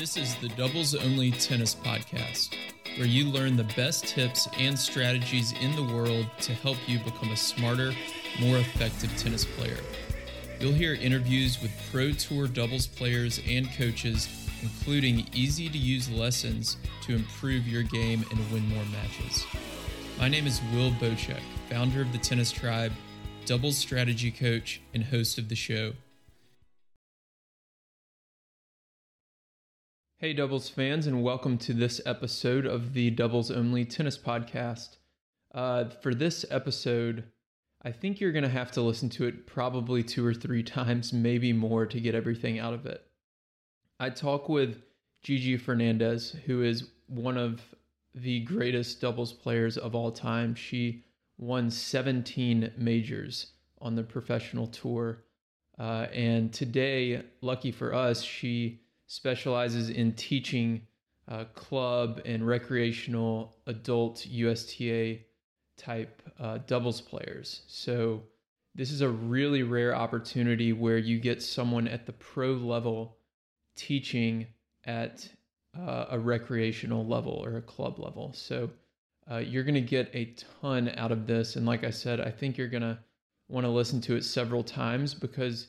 This is the Doubles Only Tennis Podcast, where you learn the best tips and strategies in the world to help you become a smarter, more effective tennis player. You'll hear interviews with Pro Tour doubles players and coaches, including easy to use lessons to improve your game and win more matches. My name is Will Boucek, founder of the Tennis Tribe, doubles strategy coach, and host of the show. Hey, doubles fans, and welcome to this episode of the Doubles Only Tennis Podcast. Uh, for this episode, I think you're going to have to listen to it probably two or three times, maybe more, to get everything out of it. I talk with Gigi Fernandez, who is one of the greatest doubles players of all time. She won 17 majors on the professional tour. Uh, and today, lucky for us, she specializes in teaching uh, club and recreational adult USTA type uh, doubles players. So, this is a really rare opportunity where you get someone at the pro level teaching at uh, a recreational level or a club level. So, uh, you're going to get a ton out of this. And like I said, I think you're going to want to listen to it several times because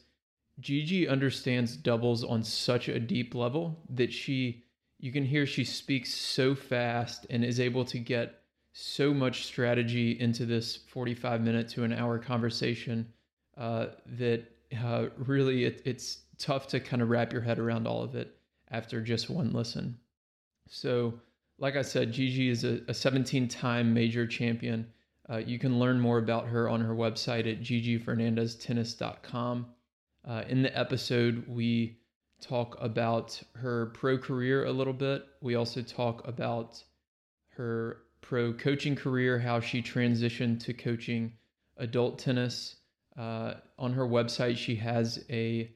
Gigi understands doubles on such a deep level that she you can hear she speaks so fast and is able to get so much strategy into this 45 minute to an hour conversation uh, that uh, really it, it's tough to kind of wrap your head around all of it after just one listen. So, like I said, Gigi is a, a 17 time major champion. Uh, you can learn more about her on her website at gigifernandeztennis.com. Uh, in the episode, we talk about her pro career a little bit. We also talk about her pro coaching career, how she transitioned to coaching adult tennis. Uh, on her website, she has a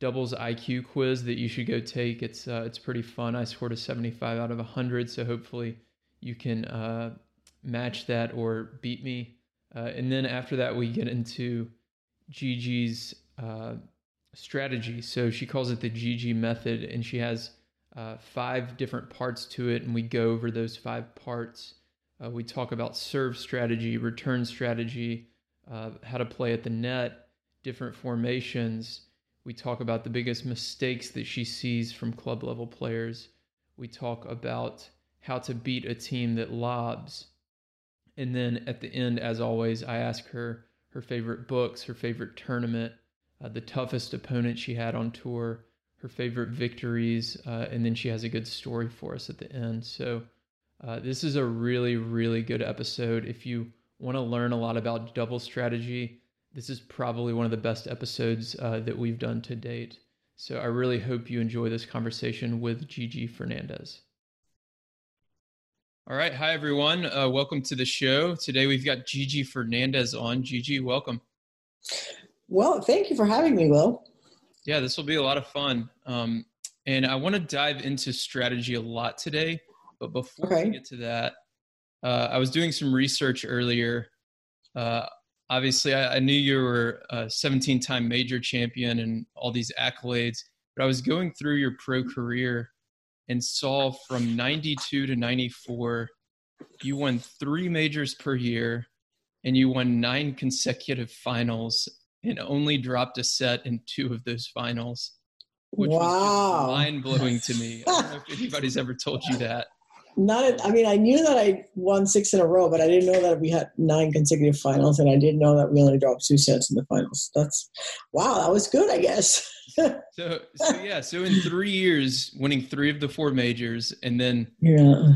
doubles IQ quiz that you should go take. It's uh, it's pretty fun. I scored a 75 out of 100, so hopefully you can uh, match that or beat me. Uh, and then after that, we get into Gigi's uh, strategy. So she calls it the GG method, and she has uh, five different parts to it, and we go over those five parts. Uh, we talk about serve strategy, return strategy, uh, how to play at the net, different formations. We talk about the biggest mistakes that she sees from club level players. We talk about how to beat a team that lobs. And then at the end, as always, I ask her her favorite books, her favorite tournament, uh, the toughest opponent she had on tour, her favorite victories, uh, and then she has a good story for us at the end. So uh, this is a really, really good episode. If you want to learn a lot about double strategy, this is probably one of the best episodes uh, that we've done to date. So I really hope you enjoy this conversation with Gigi Fernandez. All right. Hi, everyone. Uh, welcome to the show. Today we've got Gigi Fernandez on. Gigi, welcome. Well, thank you for having me, Will. Yeah, this will be a lot of fun. Um, and I want to dive into strategy a lot today. But before okay. we get to that, uh, I was doing some research earlier. Uh, obviously, I, I, knew you were a 17 time major champion and all these accolades, but I was going through your pro career and saw from 92 to 94, you won three majors per year and you won nine consecutive finals and only dropped a set in two of those finals, which wow. was mind blowing to me. I don't know if anybody's ever told you that. Not, I mean, I knew that I won six in a row, but I didn't know that we had nine consecutive finals, and I didn't know that we only dropped two sets in the finals. That's wow, that was good, I guess. so, so yeah, so in three years, winning three of the four majors, and then yeah,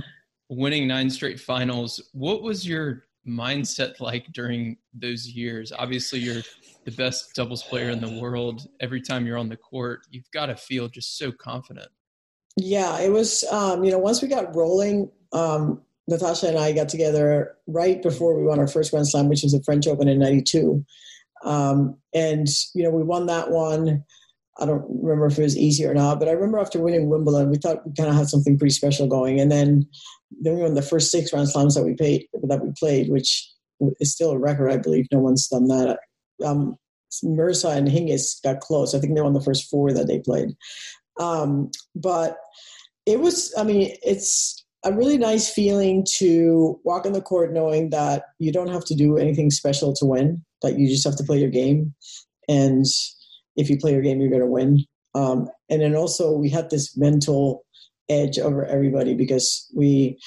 winning nine straight finals. What was your mindset like during those years? Obviously, you're the best doubles player in the world. Every time you're on the court you've got to feel just so confident. Yeah it was um, you know once we got rolling um, natasha and i got together right before we won our first grand slam which was the french open in 92 um, and you know we won that one i don't remember if it was easy or not but i remember after winning wimbledon we thought we kind of had something pretty special going and then then we won the first six grand slams that we played that we played which is still a record i believe no one's done that um, Mirza and Hingis got close. I think they won the first four that they played. Um, but it was, I mean, it's a really nice feeling to walk on the court knowing that you don't have to do anything special to win, that you just have to play your game. And if you play your game, you're going to win. Um, and then also, we had this mental edge over everybody because we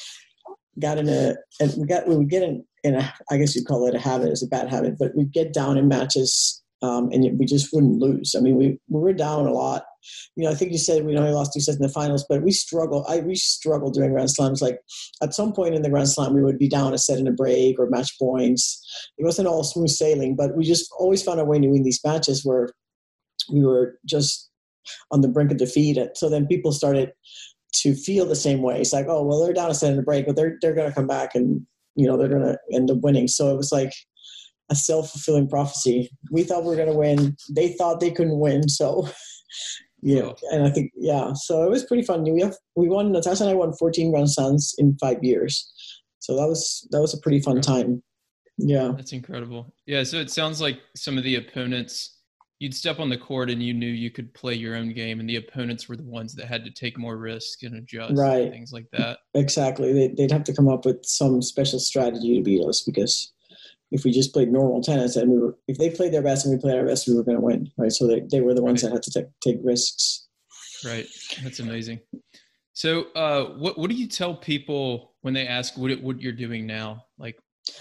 got in a, and we got, we would get in, in a, I guess you'd call it a habit, it's a bad habit, but we'd get down in matches um, and we just wouldn't lose. I mean, we, we were down a lot. You know, I think you said we only lost two sets in the finals, but we struggle. I we struggled during Grand Slams. Like at some point in the Grand Slam, we would be down a set in a break or match points. It wasn't all smooth sailing, but we just always found a way to win these matches where we were just on the brink of defeat. And so then people started to feel the same way. It's like, oh well, they're down a set in a break, but they're they're going to come back and you know they're going to end up winning. So it was like a self fulfilling prophecy. We thought we were going to win. They thought they couldn't win. So, you know, and I think, yeah, so it was pretty fun. We have, we won, Natasha and I won 14 Grand Slams in five years. So that was, that was a pretty fun time. Yeah. That's incredible. Yeah. So it sounds like some of the opponents, you'd step on the court and you knew you could play your own game and the opponents were the ones that had to take more risk and adjust right. And things like that. Exactly. They, would have to come up with some special strategy to beat us because if we just played normal tennis and we were, if they played their best and we played our best, we were going to win, right? So they, they were the ones right. that had to take, take risks. Right. That's amazing. So, uh, what what do you tell people when they ask what what you're doing now?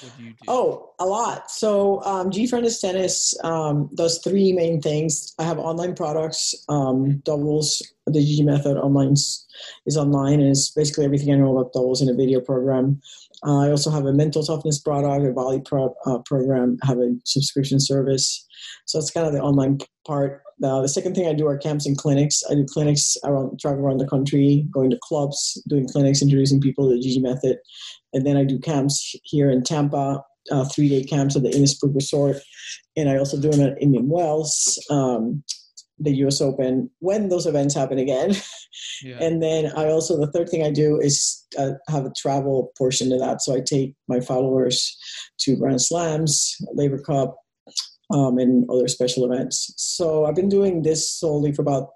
What do you do? Oh, a lot. So, um, Gigi Fernandez tennis um, does three main things. I have online products, um, doubles. The GG Method online is online, and it's basically everything I know about doubles in a video program. Uh, I also have a mental toughness product, a volley pro, uh, program, have a subscription service. So that's kind of the online part. Uh, the second thing I do are camps and clinics. I do clinics around, travel around the country, going to clubs, doing clinics, introducing people to the GG method. And then I do camps here in Tampa, uh, three day camps at the Innisbrook Resort. And I also do them at Indian Wells. Um, the US Open when those events happen again. Yeah. and then I also, the third thing I do is uh, have a travel portion to that. So I take my followers to Grand Slams, Laver Cup, um, and other special events. So I've been doing this solely for about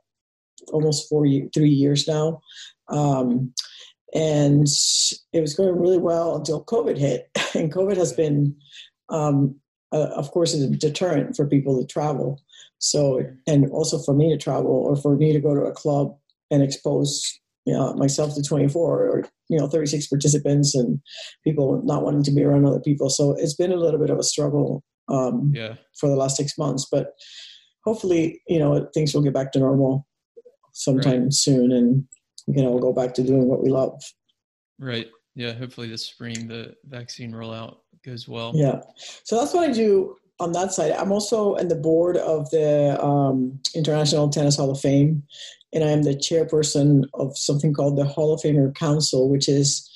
almost four, three years now. Um, and it was going really well until COVID hit. And COVID has been, um, uh, of course, a deterrent for people to travel. So, and also for me to travel or for me to go to a club and expose you know, myself to 24 or, you know, 36 participants and people not wanting to be around other people. So it's been a little bit of a struggle um, yeah. for the last six months, but hopefully, you know, things will get back to normal sometime right. soon and, you know, we'll go back to doing what we love. Right. Yeah. Hopefully this spring, the vaccine rollout goes well. Yeah. So that's what I do on that side. I'm also in the board of the um, International Tennis Hall of Fame, and I am the chairperson of something called the Hall of Famer Council, which is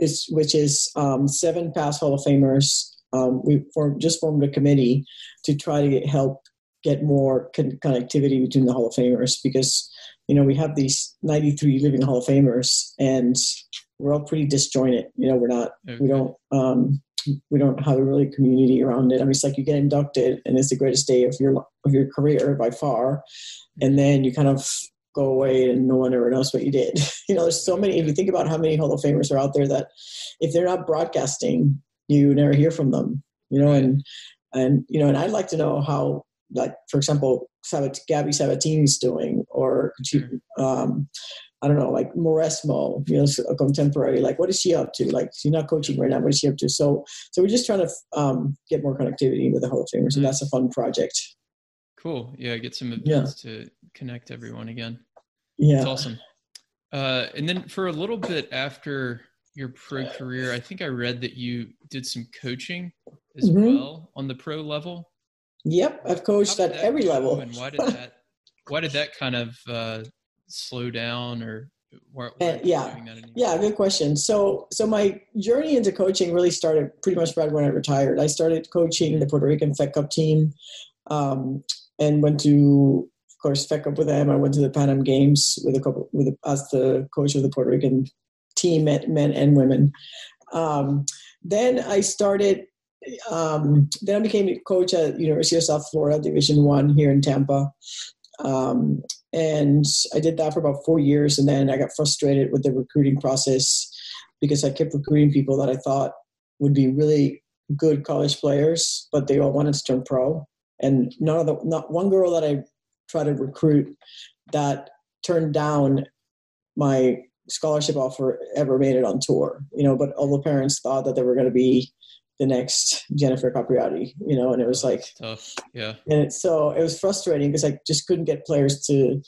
is which is um, seven past Hall of Famers. Um, we form, just formed a committee to try to get, help get more con- connectivity between the Hall of Famers because you know we have these 93 living Hall of Famers and we're all pretty disjointed. You know, we're not okay. we don't um, we don't have a really community around it. I mean, it's like you get inducted, and it's the greatest day of your of your career by far, and then you kind of go away, and no one ever knows what you did. you know, there's so many. If you think about how many Hall of Famers are out there that, if they're not broadcasting, you never hear from them. You know, and and you know, and I'd like to know how, like for example, Sabat- Gaby Sabatini's doing, or um, I don't know, like Mauresmo you know, a contemporary. Like, what is she up to? Like, she's not coaching right now. What is she up to? So, so we're just trying to um, get more connectivity with the Hall of Famers, mm-hmm. that's a fun project. Cool. Yeah, get some events yeah. to connect everyone again. Yeah, it's awesome. Uh, and then for a little bit after your pro career, I think I read that you did some coaching as mm-hmm. well on the pro level. Yep, I've coached at every level. And why did that? why did that kind of uh, slow down or uh, yeah yeah good question so so my journey into coaching really started pretty much right when i retired i started coaching the puerto rican fed cup team um, and went to of course fed cup with them i went to the pan am games with a couple with a, as the coach of the puerto rican team men and women. Um, then i started um, then i became a coach at university of south florida division one here in tampa. Um, and I did that for about four years, and then I got frustrated with the recruiting process because I kept recruiting people that I thought would be really good college players, but they all wanted to turn pro, and none of the not one girl that I tried to recruit that turned down my scholarship offer ever made it on tour, you know, but all the parents thought that they were going to be the next Jennifer Capriati, you know, and it was like tough. Yeah. And it, so it was frustrating because I just couldn't get players to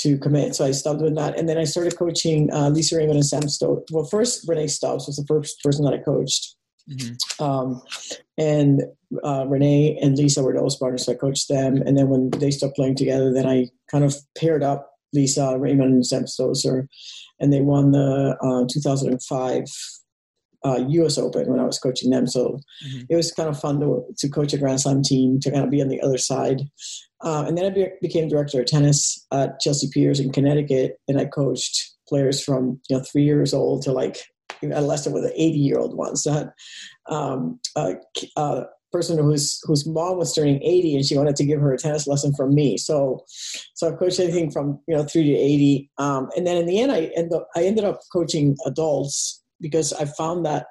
to commit. So I stopped doing that. And then I started coaching uh, Lisa Raymond and Sam Stosur. Well, first Rennae Stubbs was the first person that I coached. Mm-hmm. Um, and uh, Rennae and Lisa were those partners. So I coached them. And then when they stopped playing together, then I kind of paired up Lisa Raymond and Sam Stosur. And they won the uh, 2005 uh, U.S. Open when I was coaching them. So mm-hmm. it was kind of fun to, to coach a Grand Slam team to kind of be on the other side. Uh, and then I be, became director of tennis at Chelsea Piers in Connecticut, and I coached players from you know three years old to like adolescent with an 80 year old one. So um, a, a, person whose whose mom was turning 80 and she wanted to give her a tennis lesson from me. So so I coached anything from you know three to 80. Um, and then in the end, I end up, I ended up coaching adults because I found that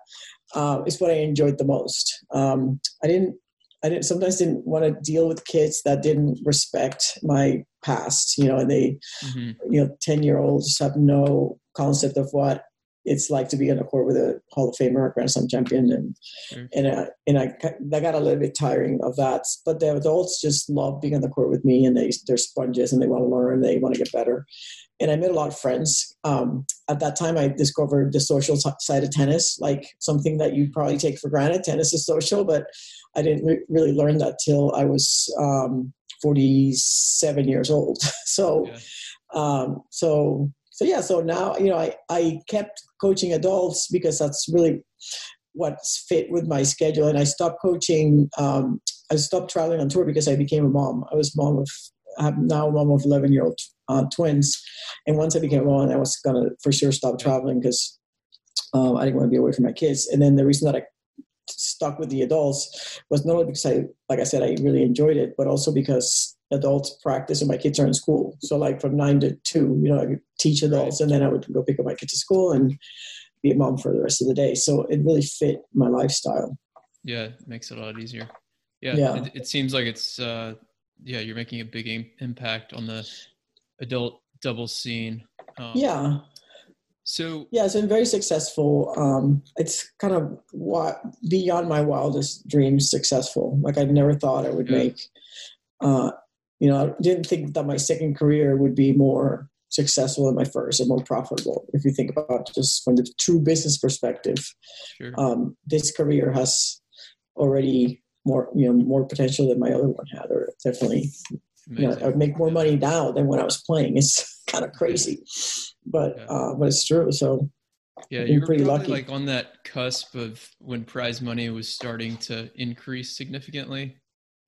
uh, is what I enjoyed the most. Um, I didn't, I didn't sometimes didn't want to deal with kids that didn't respect my past, you know, and they, mm-hmm. you know, ten year olds have no concept of what it's like to be on a court with a Hall of Famer, or a Grand Slam champion, and mm-hmm. and uh, and I that got a little bit tiring of that. But the adults just love being on the court with me, and they they're sponges and they want to learn, they want to get better and I made a lot of friends. Um, at that time, I discovered the social side of tennis, like something that you probably take for granted. Tennis is social, but I didn't re- really learn that till I was um, 47 years old. so, yeah. um, so, so yeah. So now, you know, I I kept coaching adults because that's really what's fit with my schedule, and I stopped coaching. Um, I stopped traveling on tour because I became a mom. I was mom of I'm now mom of 11 year old uh, twins. And once I became a mom, I was to for sure stop traveling because um, I didn't want to be away from my kids. And then the reason that I stuck with the adults was not only because I, like I said, I really enjoyed it, but also because adults practice and my kids are in school. So like from nine to two, you know, I could teach adults and then I would go pick up my kids to school and be a mom for the rest of the day. So it really fit my lifestyle. Yeah, it makes it a lot easier. Yeah, yeah. It, it seems like it's uh, yeah, you're making a big impact on the adult double scene. Um, yeah. So yeah, it's been very successful. Um, it's kind of what beyond my wildest dreams successful. Like I never thought I would yeah. make. Uh, you know, I didn't think that my second career would be more successful than my first and more profitable. If you think about just from the true business perspective, sure. um, this career has already more you know more potential than my other one had, or definitely you know, I would make more money now than when I was playing. It's kind of crazy, but yeah. uh, but it's true. So yeah, you're pretty lucky. Like on that cusp of when prize money was starting to increase significantly.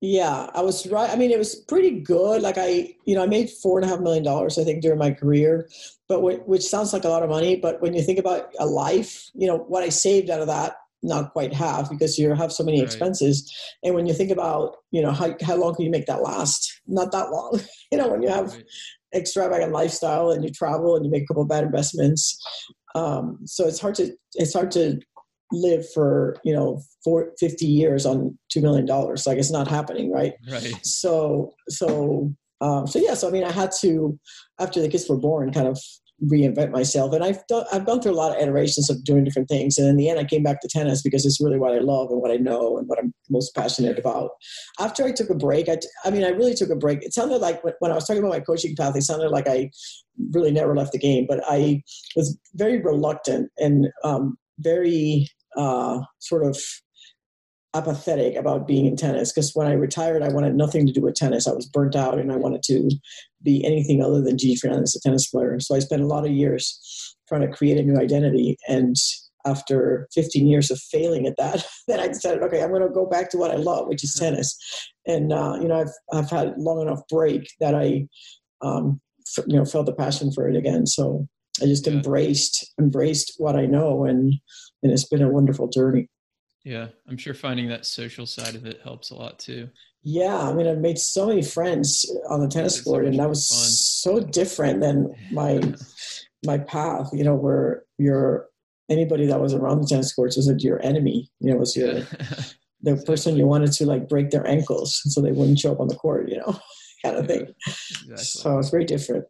Yeah, I was right. I mean, it was pretty good. Like I, you know, I made four and a half million dollars, I think, during my career. But which sounds like a lot of money, but when you think about a life, you know, what I saved out of that not quite half because you have so many right. expenses. And when you think about, you know, how, how long can you make that last? Not that long. you know, when you have right. extravagant lifestyle and you travel and you make a couple bad investments. Um, so it's hard to, it's hard to live for, you know, four, 50 years on $2 million. Like it's not happening. Right. Right. So, so, um, so yeah, so I mean, I had to, after the kids were born, kind of reinvent myself. And I've done, I've gone through a lot of iterations of doing different things. And in the end, I came back to tennis because it's really what I love and what I know and what I'm most passionate about. After I took a break, I, I mean, I really took a break. It sounded like when I was talking about my coaching path, it sounded like I really never left the game, but I was very reluctant and um, very uh, sort of apathetic about being in tennis because when I retired, I wanted nothing to do with tennis. I was burnt out and I wanted to be anything other than Gigi Fernandez, a tennis player. So I spent a lot of years trying to create a new identity. And after 15 years of failing at that, then I decided, okay, I'm going to go back to what I love, which is tennis. And, uh, you know, I've, I've had long enough break that I, um, f- you know, felt the passion for it again. So I just yeah. embraced, embraced what I know. And, and it's been a wonderful journey. Yeah, I'm sure finding that social side of it helps a lot too. Yeah, I mean, I've made so many friends on the tennis court, so and that was fun. so different than my my path. You know, where you're anybody that was around the tennis courts was your enemy. You know, was your the person you wanted to like break their ankles so they wouldn't show up on the court. You know, kind of thing. Exactly. So it's very different.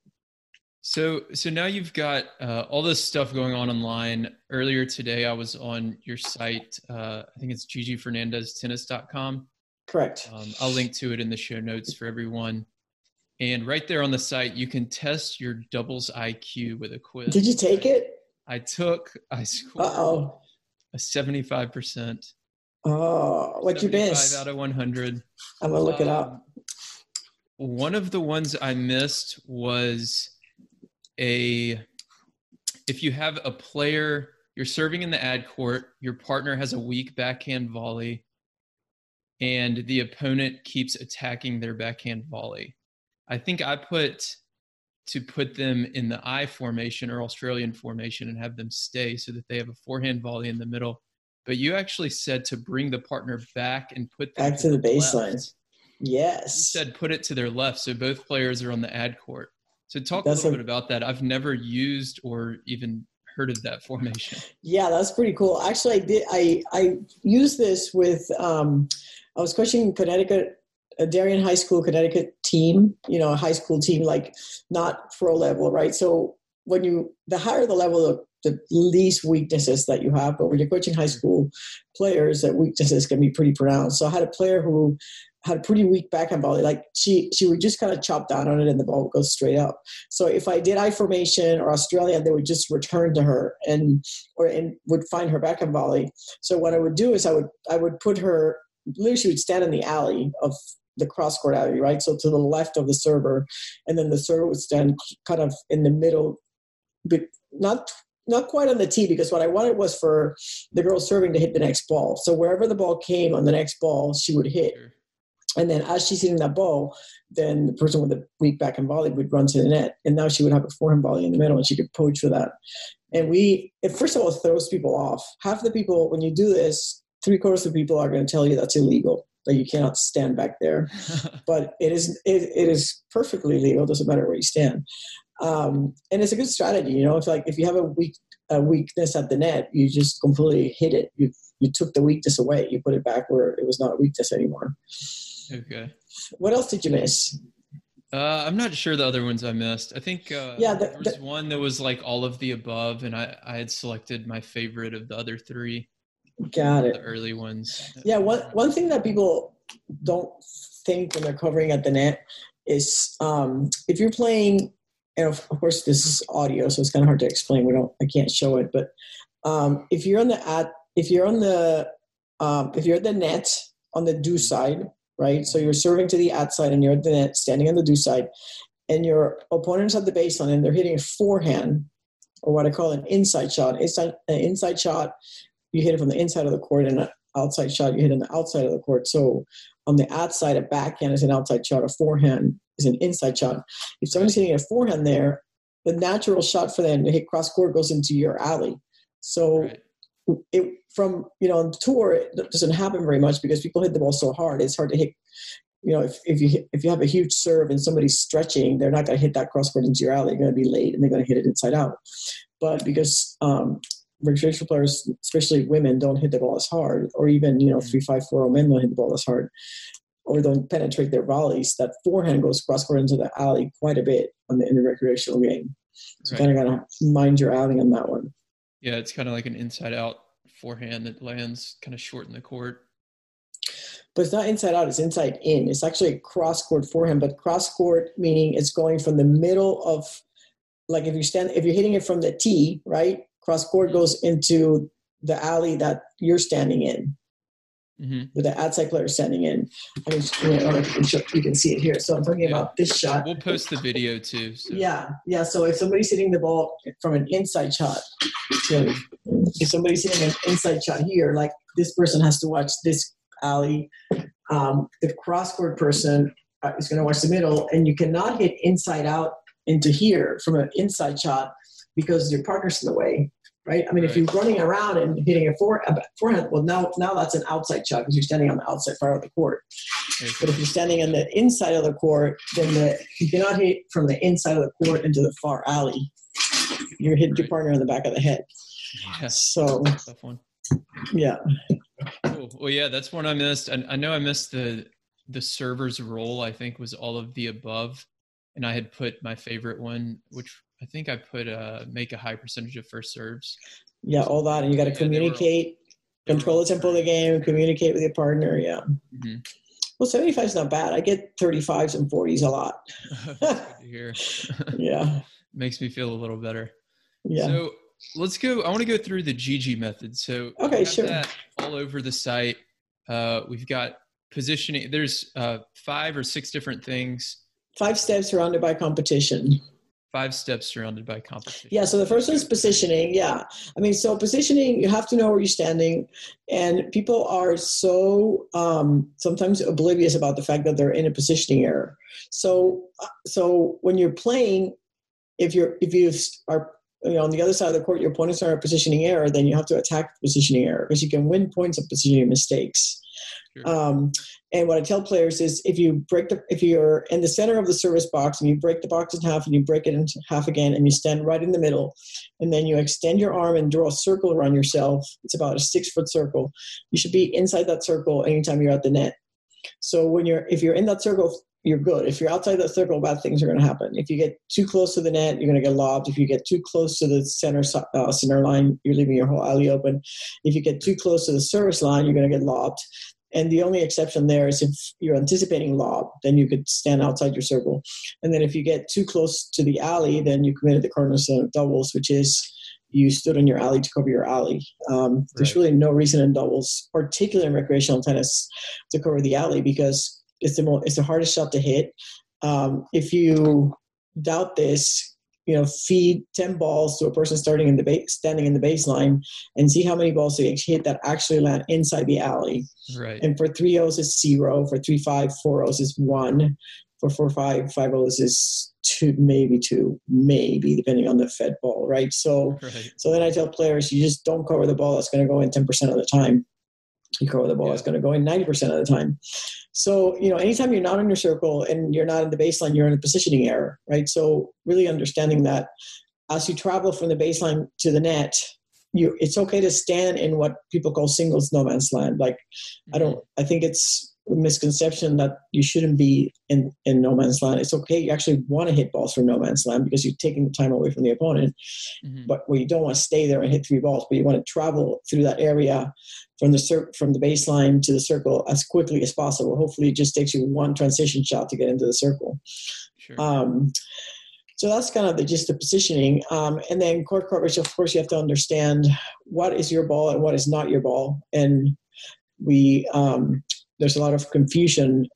So, so now you've got uh, all this stuff going on online. Earlier today, I was on your site. Uh, I think it's gigifernandeztennis.com. Correct. Um, I'll link to it in the show notes for everyone. And right there on the site, you can test your doubles IQ with a quiz. Did you take it? I took. I scored Uh-oh. a seventy-five percent. Oh, what you miss? out of one hundred. I'm gonna look um, it up. Um, one of the ones I missed was a if you have a player you're serving in the ad court your partner has a weak backhand volley and the opponent keeps attacking their backhand volley. I think i put to put them in the i formation or australian formation and have them stay so that they have a forehand volley in the middle. But you actually said to bring the partner back and put them back to the baseline left. yes. You said put it to their left so both players are on the ad court so talk that's a little a, bit about that. I've never used or even heard of that formation. Yeah, that's pretty cool. Actually, I did. I I used this with. Um, I was coaching Connecticut, a Darien High School Connecticut team. You know, a high school team, like not pro level, right? So when you the higher the level, the, the least weaknesses that you have. But when you're coaching high mm-hmm. school players, that weaknesses can be pretty pronounced. So I had a player who had a pretty weak backhand volley. Like she she would just kind of chop down on it and the ball would go straight up. So if I did I formation or Australia, they would just return to her and or and would find her backhand volley. So what I would do is I would I would put her literally she would stand in the alley of the cross court alley, right? So to the left of the server, and then the server would stand kind of in the middle, but not not quite on the tee because what I wanted was for the girl serving to hit the next ball. So wherever the ball came on the next ball, she would hit. And then as she's hitting that ball, then the person with the weak back backhand volley would run to the net. And now she would have a forehand volley in the middle and she could poach for that. And we, it first of all, it throws people off. Half the people, when you do this, three quarters of the people are going to tell you that's illegal, that you cannot stand back there. but it is, it, it is perfectly legal. It doesn't matter where you stand. Um, and it's a good strategy. You know, if like if you have a weak a weakness at the net, you just completely hit it. You you took the weakness away. You put it back where it was not a weakness anymore. Okay. What else did you miss? Uh, I'm not sure the other ones I missed. I think uh, yeah, the, there was the, one that was like all of the above, and I, I had selected my favorite of the other three. Got it. The early ones. Yeah, one one thing that people don't think when they're covering at the net is um, if you're playing, and of course this is audio, so it's kind of hard to explain. We don't, I can't show it, but um, if you're on the at, if you're on the, um, if you're at the net on the deuce side, right? So you're serving to the outside and you're at the net, standing on the deuce side, and your opponent's at the baseline and they're hitting a forehand, or what I call an inside shot. Inside, an inside shot, you hit it from the inside of the court, and an outside shot, you hit on the outside of the court. So on the outside, a backhand is an outside shot, a forehand is an inside shot. If somebody's hitting a forehand there, the natural shot for them to hit cross court goes into your alley. So right it from you know on tour it doesn't happen very much because people hit the ball so hard it's hard to hit you know if, if you hit, if you have a huge serve and somebody's stretching they're not going to hit that cross court into your alley they're going to be late and they're going to hit it inside out. But because um, recreational players especially women don't hit the ball as hard or even you know three five four men don't hit the ball as hard or don't penetrate their volleys that forehand goes cross court into the alley quite a bit the, in the recreational game. So right. kind of got to mind your alley on that one yeah, it's kind of like an inside out forehand that lands kind of short in the court. But it's not inside out, it's inside in. It's actually a cross court forehand, but cross court meaning it's going from the middle of like if you stand if you're hitting it from the tee, right? Cross court mm-hmm. goes into the alley that you're standing in mm-hmm. with the outside player standing in. I mean, you, know, you can see it here. So I'm talking yeah. about this shot. We'll post the video too. So. Yeah, yeah. So if somebody's hitting the ball from an inside shot, if somebody's hitting an inside shot here, like this person has to watch this alley. Um, the cross court person uh, is going to watch the middle, and you cannot hit inside out into here from an inside shot because your partner's in the way right? I mean, Right. if you're running around and hitting a fore, a forehand, well, now now that's an outside shot because you're standing on the outside part of the court. But if you're standing on the inside of the court, then the, you cannot hit from the inside of the court into the far alley. You're hitting your partner in the back of the head. Yeah, So tough one. yeah, Cool. Well, yeah, that's one I missed. I, I know I missed the the server's role. I think was all of the above, and I had put my favorite one, which I think I put uh, make a high percentage of first serves. yeah, all that, and you got to Yeah, all- communicate, control the tempo of the game, communicate with your partner. Yeah. Mhm. Well, 75 is not bad. I get 35s and 40s a lot. That's good to hear. Yeah. Makes me feel a little better. Yeah. So let's go. I want to go through the GG method. So Okay, sure. that all over the site. Uh, we've got positioning. There's uh, five or six different things. Five steps surrounded by competition. Five steps surrounded by competition. Yeah, so the first one is positioning. Yeah. I mean, so positioning, you have to know where you're standing. And people are so um, sometimes oblivious about the fact that they're in a positioning error. So, uh, so when you're playing, if you're if you are you know, on the other side of the court, your opponents are in a positioning error, then you have to attack positioning error because you can win points of positioning mistakes. Sure. Um, and what I tell players is if you break the if you're in the center of the service box and you break the box in half and you break it in half again and you stand right in the middle and then you extend your arm and draw a circle around yourself, it's about a six foot circle. You should be inside that circle anytime you're at the net. So when you're if you're in that circle, you're good. If you're outside that circle, bad things are going to happen. If you get too close to the net, you're going to get lobbed. If you get too close to the center uh, center line, you're leaving your whole alley open. If you get too close to the service line, you're going to get lobbed. And the only exception there is if you're anticipating lob, then you could stand outside your circle. And then if you get too close to the alley, then you committed the cardinal sin of doubles, which is you stood in your alley to cover your alley. Um, there's really no reason in doubles, particularly in recreational tennis, to cover the alley because it's the mo- it's the hardest shot to hit. Um, if you doubt this, you know, feed ten balls to a person starting in the base, standing in the baseline, and see how many balls they hit that actually land inside the alley. Right. And for three O's is zero. For three five, four O's is one. For four five, five O's is two, maybe two, maybe depending on the fed ball, right? So, Right. so then I tell players, you just don't cover the ball that's going to go in ten percent of the time. You cover the ball that's going to go in ninety percent of the time. So, you know, anytime you're not in your circle and you're not in the baseline, you're in a positioning error, right? So, really understanding that as you travel from the baseline to the net, you it's okay to stand in what people call singles no man's land. Like, I mm-hmm. don't, I think it's misconception that you shouldn't be in, in no man's land. It's okay. You actually want to hit balls from no man's land because you're taking the time away from the opponent. Mhm. But where you don't want to stay there and hit three balls, but you want to travel through that area from the cir- from the baseline to the circle as quickly as possible. Hopefully, it just takes you one transition shot to get into the circle. Sure. Um, so that's kind of the just the positioning. Um, and then court coverage, of course, you have to understand what is your ball and what is not your ball. And we um, there's a lot of confusion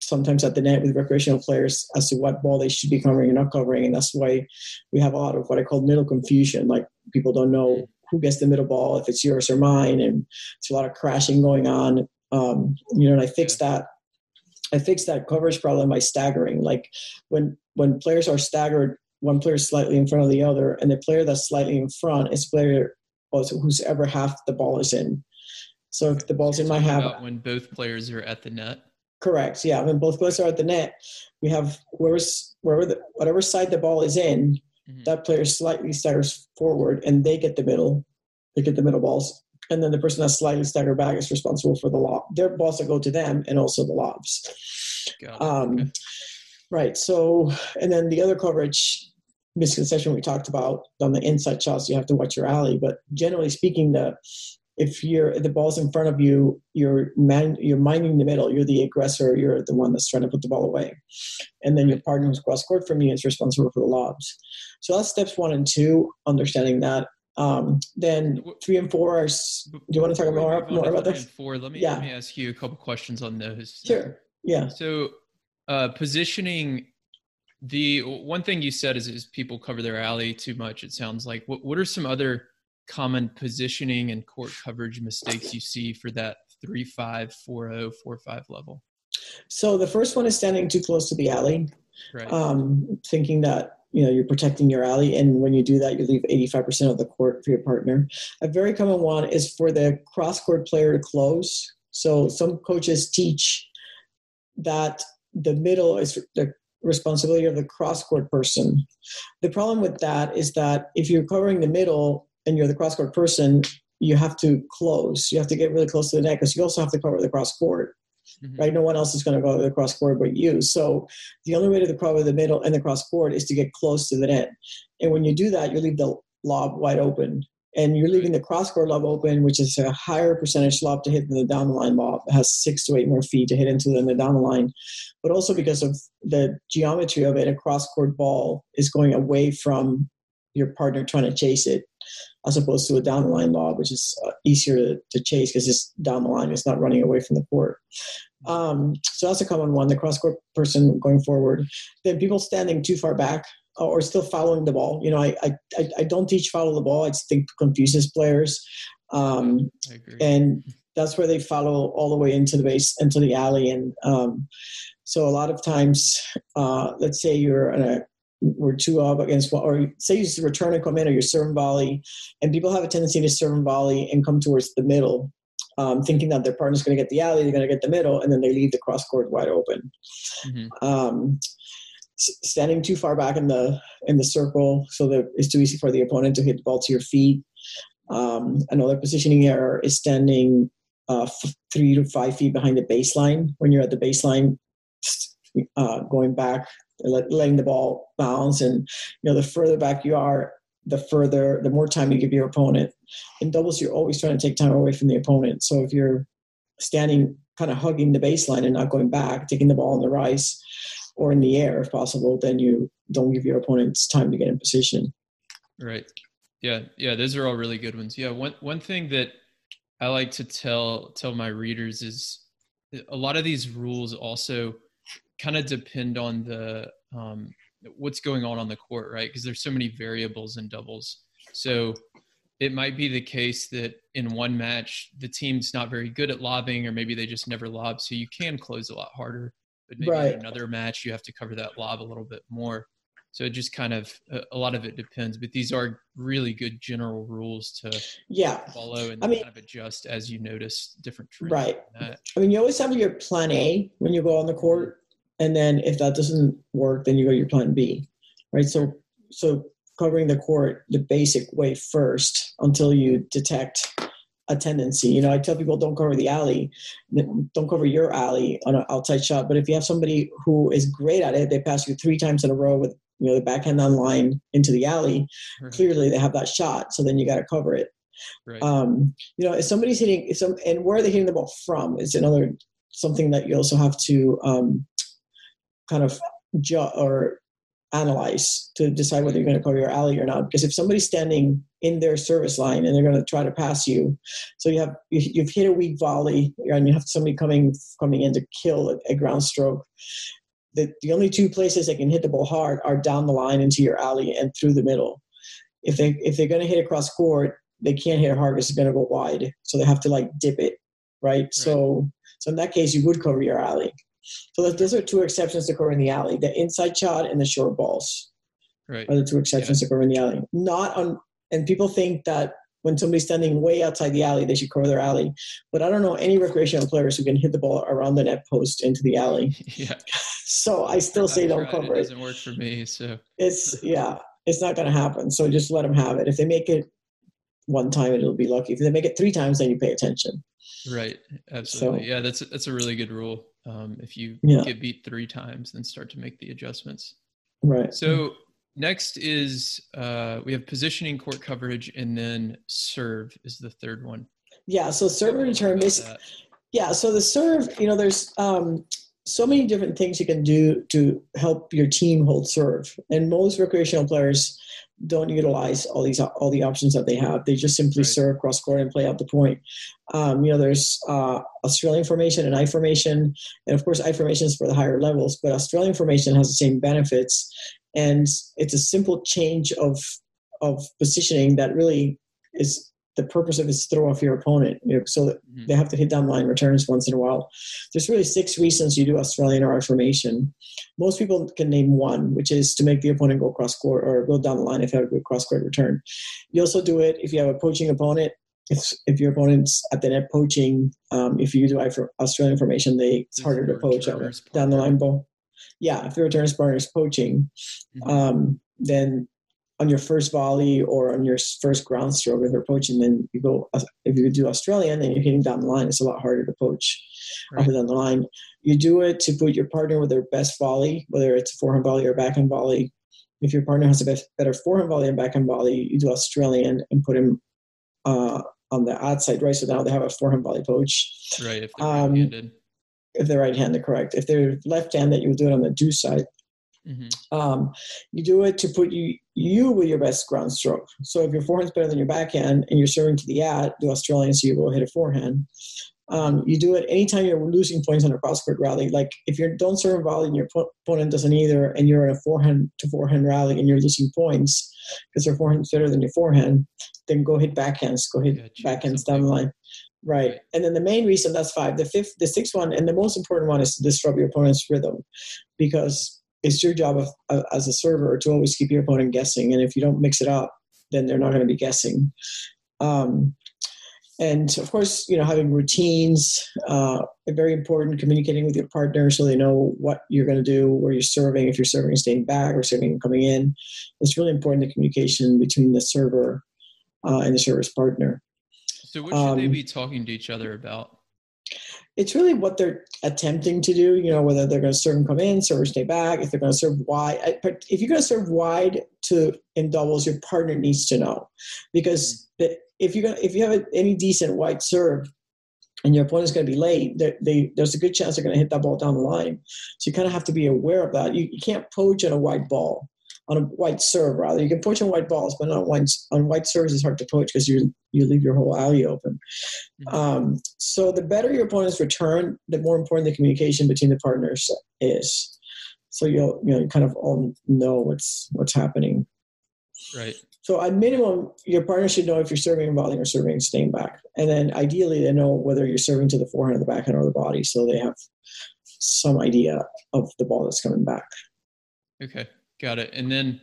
sometimes at the net with recreational players as to what ball they should be covering and not covering, and that's why we have a lot of what I call middle confusion. Like people don't know who gets the middle ball, if it's yours or mine, and it's a lot of crashing going on. Um, you know, and I fixed that. I fixed that coverage problem by staggering. Like when when players are staggered, one player is slightly in front of the other, and the player that's slightly in front is player who's ever half the ball is in. So if the ball's in my half, when both players are at the net. correct. Yeah, when both players are at the net, we have whoever's wherever the, whatever side the ball is in, Mhm. that player slightly staggers forward, and they get the middle. They get the middle balls, and then the person that's slightly staggered back is responsible for the lob. Their balls that go to them, and also the lobs. Got it. Um, Okay. Right. So, and then the other coverage misconception we talked about on the inside shots, you have to watch your alley. But generally speaking, the if you're the ball's in front of you, you're man, you're minding the middle. You're the aggressor. You're the one that's trying to put the ball away, and then your partner who's cross court from you is responsible for the lobs. So that's steps one and two. Understanding that. Um, then three and four are. Do you want to talk more more about this? Four. Let me Yeah. let me ask you a couple questions on those. Sure. Yeah. So, uh, positioning. The one thing you said is, is people cover their alley too much. It sounds like. What What are some other common positioning and court coverage mistakes you see for that three five four zero four five level? So the first one is standing too close to the alley. Right. um, thinking that you know you're protecting your alley and when you do that you leave 85% of the court for your partner a very common one is for the cross court player to close so some coaches teach that the middle is the responsibility of the cross court person the problem with that is that if you're covering the middle and you're the cross court person you have to close you have to get really close to the net because you also have to cover the cross court mm-hmm. right? No one else is going to go to the cross court but you. So the only way to cover the middle and the cross court is to get close to the net. And when you do that, you leave the lob wide open. And you're leaving the cross court lob open, which is a higher percentage lob to hit than the down the line lob. It has six to eight more feet to hit into than the down the line. But also because of the geometry of it, a cross court ball is going away from your partner trying to chase it as opposed to a down the line lob, which is uh, easier to, to chase because it's down the line. It's not running away from the court. Um, so that's a common one, the cross court person going forward. Then people standing too far back uh, or still following the ball. You know, I, I, I don't teach follow the ball. I think confuses players. Um, and that's where they follow all the way into the base, into the alley. And um, so a lot of times, uh, let's say you're in a we're two up against one, or say you return and come in or you serve and volley, and people have a tendency to serve and volley and come towards the middle, um, thinking that their partner's going to get the alley, they're going to get the middle, and then they leave the cross court wide open. Mm-hmm. Um, standing too far back in the in the circle so that it's too easy for the opponent to hit the ball to your feet. Um, another positioning error is standing uh, f- three to five feet behind the baseline when you're at the baseline, uh, going back letting the ball bounce. And you know, the further back you are, the further, the more time you give your opponent. In doubles, you're always trying to take time away from the opponent. So if you're standing, kind of hugging the baseline and not going back, taking the ball on the rise or in the air if possible, then you don't give your opponents time to get in position. Right. Yeah. Yeah. Those are all really good ones. Yeah. One one thing that I like to tell tell my readers is a lot of these rules also kind of depend on the um, what's going on on the court, right? Because there's so many variables in doubles. So it might be the case that in one match the team's not very good at lobbing, or maybe they just never lob, so you can close a lot harder. But maybe right. in another match you have to cover that lob a little bit more. So it just kind of a lot of it depends, but these are really good general rules to yeah follow and I mean, kind of adjust as you notice different trends. Right. I mean, you always have your plan A when you go on the court, and then if that doesn't work then you go to your plan b right so so covering the court the basic way first until you detect a tendency you know i tell people don't cover the alley don't cover your alley on an outside shot but if you have somebody who is great at it they pass you three times in a row with you know the backhand on line into the alley right. clearly they have that shot so then you got to cover it right. um, you know if somebody's hitting if some and where are they hitting the ball from is another something that you also have to um, kind of or analyze to decide whether you're going to cover your alley or not. Because if somebody's standing in their service line and they're going to try to pass you, so you have you've hit a weak volley and you have somebody coming coming in to kill a, a ground stroke. The, the only two places they can hit the ball hard are down the line into your alley and through the middle. If they if they're going to hit across court, they can't hit hard because it's going to go wide. So they have to like dip it, right? right? So so in that case, you would cover your alley. So those are two exceptions to cover in the alley: the inside shot and the short balls. Right. Are the two exceptions yeah. to cover in the alley. Not on, and people think that when somebody's standing way outside the alley, they should cover their alley. But I don't know any recreational players who can hit the ball around the net post into the alley. Yeah. so I still say don't cover it. It doesn't work for me. So it's yeah, it's not going to happen. So just let them have it. If they make it one time, and it'll be lucky. If they make it three times, then you pay attention. Right. Absolutely. So, yeah, that's that's a really good rule. Um, if you yeah. get beat three times, then start to make the adjustments. Right. So next is uh, we have positioning court coverage, and then serve is the third one. Yeah. So serve and return is. Yeah. So the serve, you know, there's um, so many different things you can do to help your team hold serve, and most recreational players don't utilize all these all the options that they have. They just simply right. serve cross court and play out the point. Um, you know, there's uh, Australian formation and I formation, and of course I formation is for the higher levels. But Australian formation has the same benefits, and it's a simple change of of positioning that really is the purpose of it is to throw off your opponent. You know, so mm-hmm. they have to hit down line returns once in a while. There's really six reasons you do Australian or formation. Most people can name one, which is to make the opponent go cross court or go down the line if you have a good cross court return. You also do it if you have a poaching opponent. If, if your opponent's at the net poaching, um, if you do Australian formation, they it's harder to poach down the line ball. Yeah, if the returns partner is poaching, mm-hmm. um, then on your first volley or on your first ground stroke if you're poaching, then you go if you do Australian and you're hitting down the line, it's a lot harder to poach right. down the line. You do it to put your partner with their best volley, whether it's a forehand volley or backhand volley. If your partner has a better forehand volley and backhand volley, you do Australian and put him uh, on the outside, right? So now they have a forehand volley poach. Right, if they're um, right-handed. If they're right-handed, correct. If they're left-handed, you would do it on the deuce side. Mm-hmm. Um, you do it to put you you with your best ground stroke. So if your forehand's better than your backhand and you're serving to the ad, the Australian, so you go hit a forehand. Um, you do it anytime you're losing points on a cross court rally. Like if you don't serve a volley and your opponent doesn't either, and you're in a forehand to forehand rally and you're losing points because your forehand's better than your forehand, then go hit backhands, go hit gotcha. backhands down the line. Right. And then the main reason that's five. The fifth, the sixth one, and the most important one is to disrupt your opponent's rhythm because it's your job of, uh, as a server to always keep your opponent guessing. And if you don't mix it up, then they're not going to be guessing. Um, and of course, you know, having routines, uh, very important. Communicating with your partner so they know what you're going to do, where you're serving, if you're serving and staying back or serving and coming in. It's really important the communication between the server uh, and the service partner. So, what should um, they be talking to each other about? It's really what they're attempting to do. You know, whether they're going to serve and come in, serve or stay back, if they're going to serve wide. But if you're going to serve wide to in doubles, your partner needs to know, because if you're going if you have any decent wide serve, and your opponent's going to be late, they, there's a good chance they're going to hit that ball down the line. So you kind of have to be aware of that. You, you can't poach on a wide ball on a white serve rather. You can poach on white balls, but not on white on white serves it's hard to poach because you you leave your whole alley open. Mm-hmm. Um, so the better your opponent's return, the more important the communication between the partners is. So you'll you know you kind of all know what's what's happening. Right. So at minimum, your partner should know if you're serving and volleying or serving and staying back, and then ideally they know whether you're serving to the forehand or the backhand or the body, so they have some idea of the ball that's coming back. Okay. Got it. And then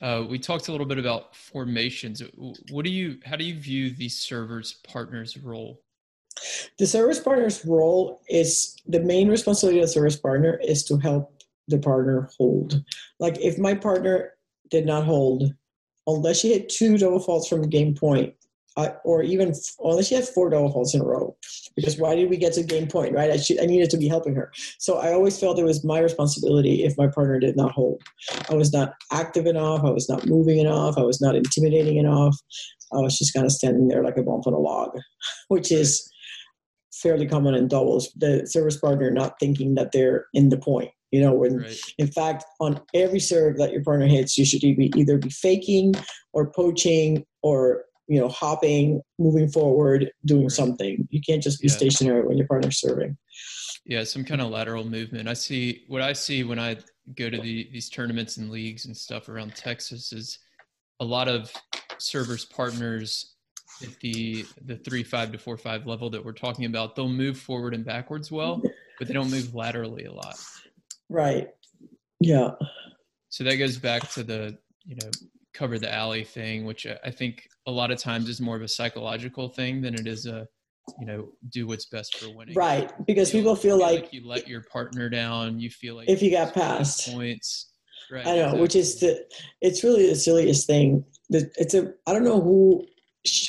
uh, we talked a little bit about formations. What do you? How do you view the server's partner's role? The service partner's role is the main responsibility of the service partner is to help the partner hold. Like if my partner did not hold, unless she had two double faults from game point, uh, or even unless she had four double faults in a row. Because why did we get to game point, right? I, should, I needed to be helping her. So I always felt it was my responsibility if my partner did not hold. I was not active enough. I was not moving enough. I was not intimidating enough. I was just kind of standing there like a bump on a log, which is fairly common in doubles. The service partner not thinking that they're in the point. You know, when right. in fact on every serve that your partner hits, you should be either be faking or poaching or you know, hopping, moving forward, doing right. something. You can't just be yeah. stationary when your partner's serving. Yeah, some kind of lateral movement. I see what I see when I go to the, these tournaments and leagues and stuff around Texas is a lot of servers partners at the the three five to four five level that we're talking about. They'll move forward and backwards well, but they don't move laterally a lot. Right. Yeah. So that goes back to the you know cover the alley thing, which uh, I think a lot of times is more of a psychological thing than it is a you know do what's best for winning. Right because you people feel, feel like, like, you let your partner down you feel like if you got past points. Right i know exactly. which is the it's really the silliest thing. It's a i don't know who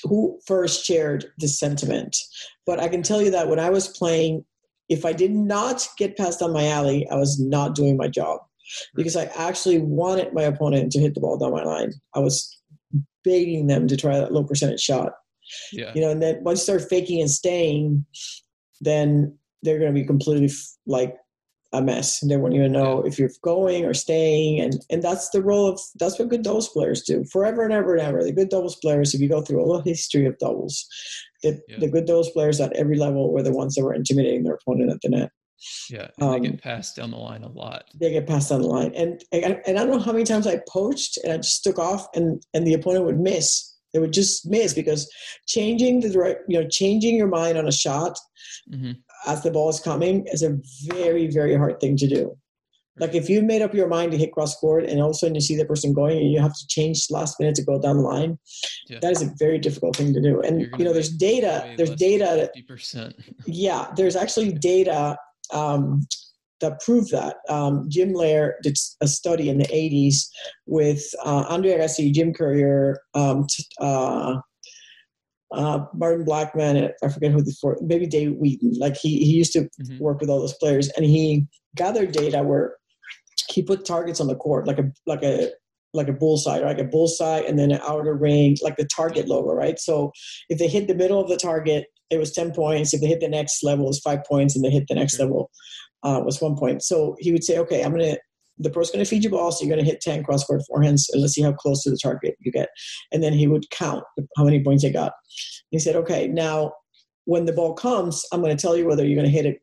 who first shared this sentiment but i can tell you that when i was playing if i did not get past on my alley i was not doing my job because i actually wanted my opponent to hit the ball down my line i was begging them to try that low percentage shot. Yeah. You know, and then once you start faking and staying, then they're going to be completely like a mess. And they won't even know yeah. if you're going or staying. And and that's the role of that's what good doubles players do forever and ever and ever. The good doubles players, if you go through a little history of doubles, the, yeah. the good doubles players at every level were the ones that were intimidating their opponent at the net. Yeah, um, they get um, passed down the line a lot. They get passed down the line, and and I don't know how many times I poached and I just took off, and and the opponent would miss They would just miss because changing the direct, you know, changing your mind on a shot mm-hmm. as the ball is coming is a very, very hard thing to do. Like if you made up your mind to hit cross court and all of a sudden you see the person going and you have to change last minute to go down the line, yeah. that is a very difficult thing to do. And you know, there's data. There's data. Fifty percent. Yeah, there's actually data um, that prove that. Um, Jim Loehr did a study in the 80s with uh, Andre Agassi, Jim Courier, um, t- uh, uh, Martin Blackman, I forget who the four, maybe Dave Wheaton. Like he, he used to mm-hmm. work with all those players, and he gathered data where he put targets on the court, like a like a like a bullseye, like a bullseye, and then an outer ring, like the target logo, right? So if they hit the middle of the target, it was ten points. If they hit the next level, it was five points, and they hit the next level, uh, was one point. So he would say, okay, I'm gonna the pro's going to feed you ball, so you're going to hit 10 cross court forehands, and let's see how close to the target you get. And then he would count how many points they got. He said, okay, now when the ball comes, I'm going to tell you whether you're going to hit it,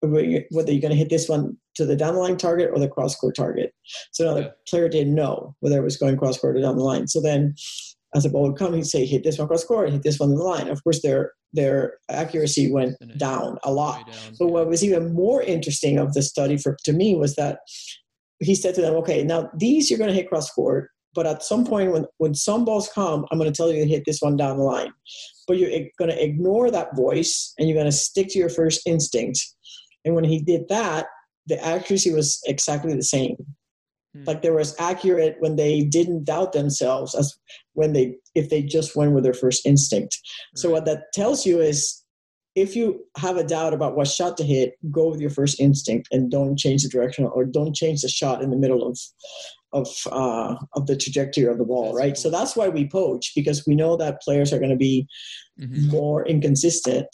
whether you're going to hit this one to the down the line target or the cross court target. So now the player didn't know whether it was going cross court or down the line. So then as the ball would come, he'd say, hit this one cross court, hit this one in the line. Of course, their their accuracy went down a lot. Down, but what was even more interesting of the study for to me was that he said to them, okay, now these you're going to hit cross court, but at some point when, when some balls come, I'm going to tell you to hit this one down the line. But you're going to ignore that voice and you're going to stick to your first instinct. And when he did that, the accuracy was exactly the same. Hmm. Like they were as accurate when they didn't doubt themselves as when they if they just went with their first instinct. So what that tells you is if you have a doubt about what shot to hit, go with your first instinct and don't change the direction or don't change the shot in the middle of of uh, of the trajectory of the ball, that's right? Cool. So that's why we poach because we know that players are going to be mm-hmm. more inconsistent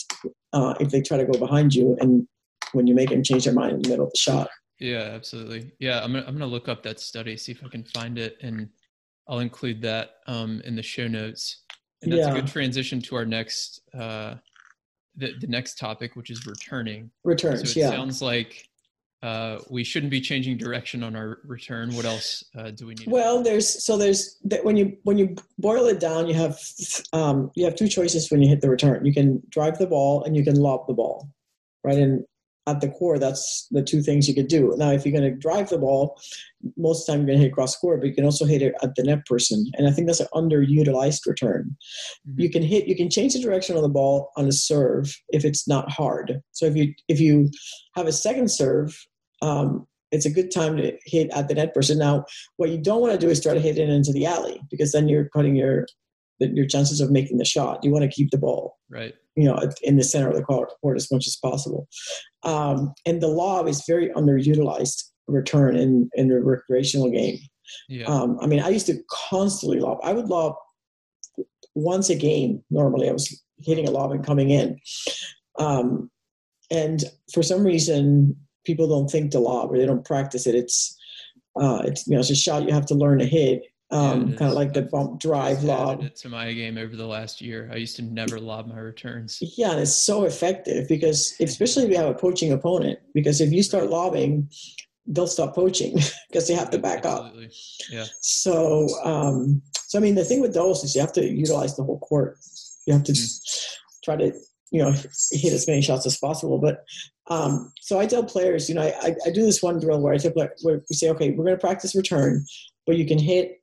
uh, if they try to go behind you and when you make them change their mind in the middle of the shot. Yeah, absolutely. Yeah, I'm gonna, I'm gonna look up that study, see if I can find it, and I'll include that um, in the show notes. And that's yeah. a good transition to our next uh, the, the next topic, which is returning. Returns, so it yeah. sounds like uh, we shouldn't be changing direction on our return. What else uh, do we need? Well, there's so there's when you when you boil it down, you have um, you have two choices when you hit the return. You can drive the ball and you can lob the ball, right? And at the core, that's the two things you could do. Now, if you're going to drive the ball, most of the time you're going to hit cross court, but you can also hit it at the net person. And I think that's an underutilized return. Mm-hmm. You can hit, you can change the direction of the ball on a serve if it's not hard. So if you if you have a second serve, um, it's a good time to hit at the net person. Now, what you don't want to do is try to hit it into the alley because then you're cutting your your chances of making the shot. You want to keep the ball right, you know, in the center of the court, as much as possible. Um, and the lob is very underutilized return in in the recreational game. Yeah. Um, I mean, I used to constantly lob. I would lob once a game. Normally, I was hitting a lob and coming in. Um, and for some reason, people don't think to lob or they don't practice it. It's uh, it's you know it's a shot you have to learn to hit um, yeah, kind of like the bump drive lob. To my game over the last year. I used to never lob my returns. Yeah, and it's so effective because, especially if you have a poaching opponent, because if you start lobbing, they'll stop poaching because they have to back Absolutely. up. Yeah. So, um, so I mean, the thing with those is you have to utilize the whole court. You have to mm-hmm. try to, you know, hit as many shots as possible. But um, so I tell players, you know, I, I, do this one drill where I tell where we say, okay, we're going to practice return, but you can hit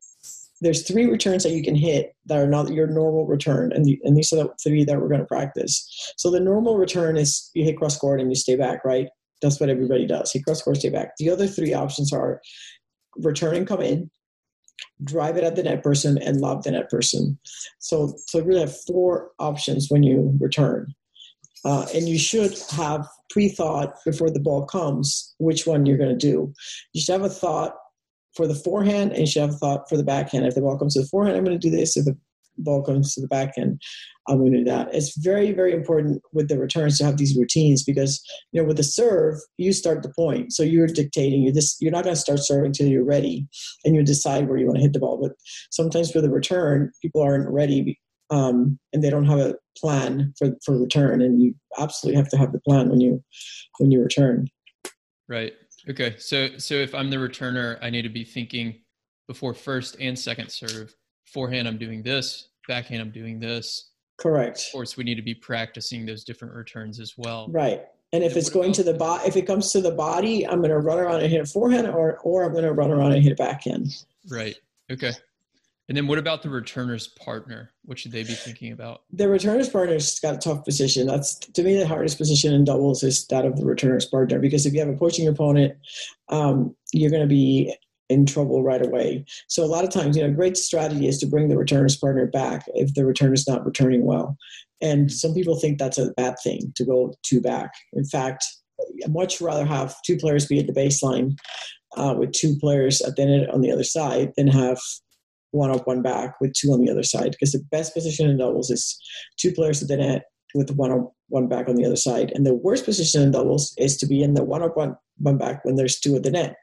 there's three returns that you can hit that are not your normal return, and, the, and these are the three that we're going to practice. So the normal return is you hit cross court and you stay back, right? That's what everybody does. Hit cross court, stay back. The other three options are return and come in, drive it at the net person, and lob the net person. So so you really have four options when you return. Uh, and you should have pre-thought before the ball comes which one you're going to do. You should have a thought for the forehand and you should have thought for the backhand. If the ball comes to the forehand, I'm going to do this. If the ball comes to the backhand, I'm going to do that. It's very, very important with the returns to have these routines because, you know, with the serve, you start the point. So you're dictating. You're just you're not going to start serving until you're ready and you decide where you want to hit the ball. But sometimes for the return, people aren't ready um, and they don't have a plan for, for return. And you absolutely have to have the plan when you when you return. Right. Okay, so so if I'm the returner, I need to be thinking before first and second serve. Forehand, I'm doing this. backhand, I'm doing this. Correct. Of course, we need to be practicing those different returns as well. Right. And if it's going to the bot, if it comes to the body, I'm going to run around and hit a forehand, or or I'm going to run around and hit a backhand. Right. Okay. And then what about the returner's partner? What should they be thinking about? The returner's partner's got a tough position. That's to me the hardest position in doubles is that of the returner's partner because if you have a poaching opponent, um, you're going to be in trouble right away. So a lot of times, you know, a great strategy is to bring the returner's partner back if the returner's not returning well. And some people think that's a bad thing to go two back. In fact, I'd much rather have two players be at the baseline uh, with two players at the net on the other side than have one up, one back with two on the other side. Because the best position in doubles is two players at the net with one up, one back on the other side. And the worst position in doubles is to be in the one up, one, one back when there's two at the net.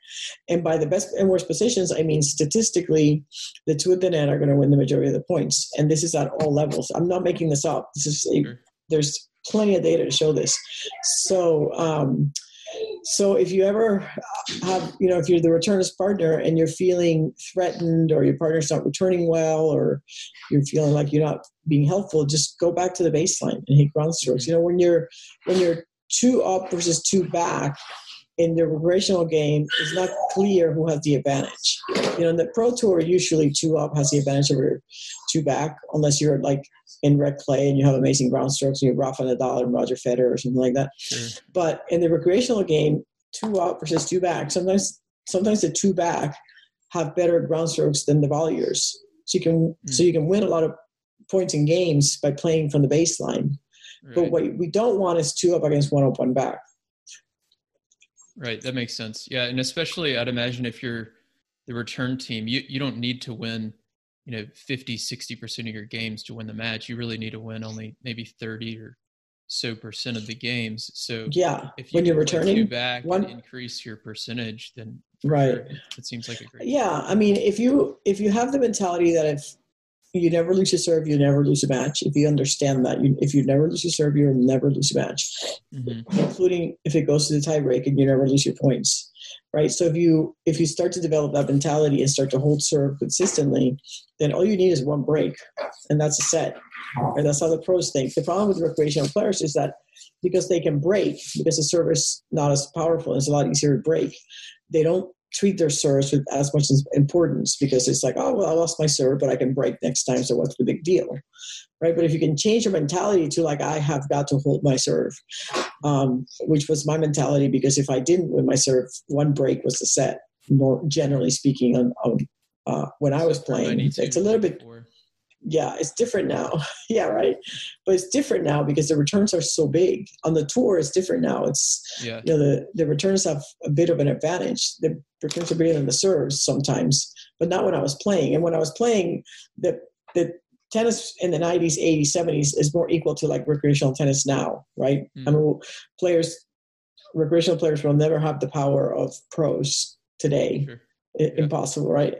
And by the best and worst positions, I mean statistically, the two at the net are going to win the majority of the points. And this is at all levels. I'm not making this up. This is a, there's plenty of data to show this. So, um, so if you ever have, you know, if you're the returner's partner and you're feeling threatened or your partner's not returning well or you're feeling like you're not being helpful, just go back to the baseline and hit ground strokes. You know, when you're when you're two up versus two back in the recreational game, it's not clear who has the advantage. You know, in the pro tour, usually two up has the advantage over two back, unless you're like in red clay and you have amazing ground strokes and you're Rafa Nadal and Roger Federer or something like that. But in the recreational game, two up versus two back, sometimes sometimes the two back have better ground strokes than the volleyers. So you can so Mm. you can win a lot of points in games by playing from the baseline. But what we don't want is two up against one up, one back. Right. That makes sense. Yeah. And especially I'd imagine if you're the return team, you, you don't need to win, you know, 50, 60% of your games to win the match. You really need to win only maybe 30 or so percent of the games. So Yeah, if you when you're can play two returning, back one- and increase your percentage, then Right. sure, it seems like a great Yeah, I mean, if you if you have the mentality that if you never lose a serve, you never lose a match. If you understand that, you, if you never lose a serve, you'll never lose a match, Mhm. including if it goes to the tiebreak and you never lose your points, right? So if you if you start to develop that mentality and start to hold serve consistently, then all you need is one break, and that's a set. And that's how the pros think. The problem with recreational players is that because they can break, because the serve is not as powerful, it's a lot easier to break. They don't treat their serves with as much importance because it's like, oh well, I lost my serve, but I can break next time, so what's the big deal, right? But if you can change your mentality to like, I have got to hold my serve, um, which was my mentality because if I didn't win my serve, one break was the set. More generally speaking, on, on uh, when I was playing, 92 it's a little bit 94. Yeah, it's different now. yeah, right. But it's different now because the returns are so big. On the tour, it's different now. It's Yeah. you know the the returns have a bit of an advantage. The returns are bigger than the serves sometimes, but not when I was playing. And when I was playing, the the tennis in the 90s, 80s, 70s is more equal to like recreational tennis now, right? Hmm. I mean, players, recreational players will never have the power of pros today Sure. Impossible right?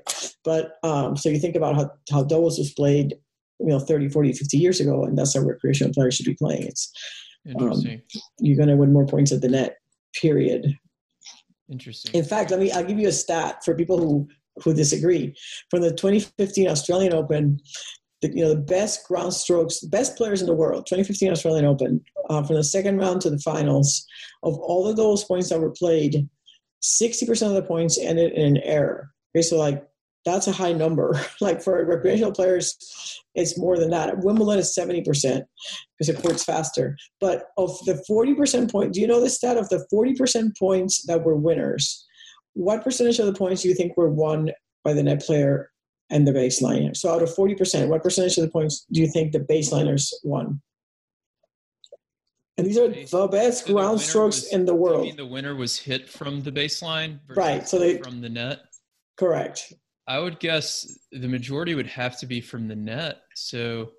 But um, so you think about how, how doubles was played you know 30 40 50 years ago and that's how recreational players should be playing. It's Interesting. you're going to win more points at the net period. Interesting. in fact let me i'll give you a stat for people who who disagree. From the 2015 australian open the, you know the best ground strokes best players in the world 2015 australian open uh, from the second round to the finals of all of those points that were played 60% of the points ended in an error. Okay so like that's a high number. Like for recreational players it's more than that. Wimbledon is 70% because it ports faster. But of the 40% point do you know the stat of the 40% points that were winners? What percentage of the points do you think were won by the net player and the baseliner so out of 40% what percentage of the points do you think the baseliners won and these are the best So ground winner strokes was- in the world mean the winner was hit from the baseline Right, so they- from the net? correct I would guess the majority would have to be from the net. So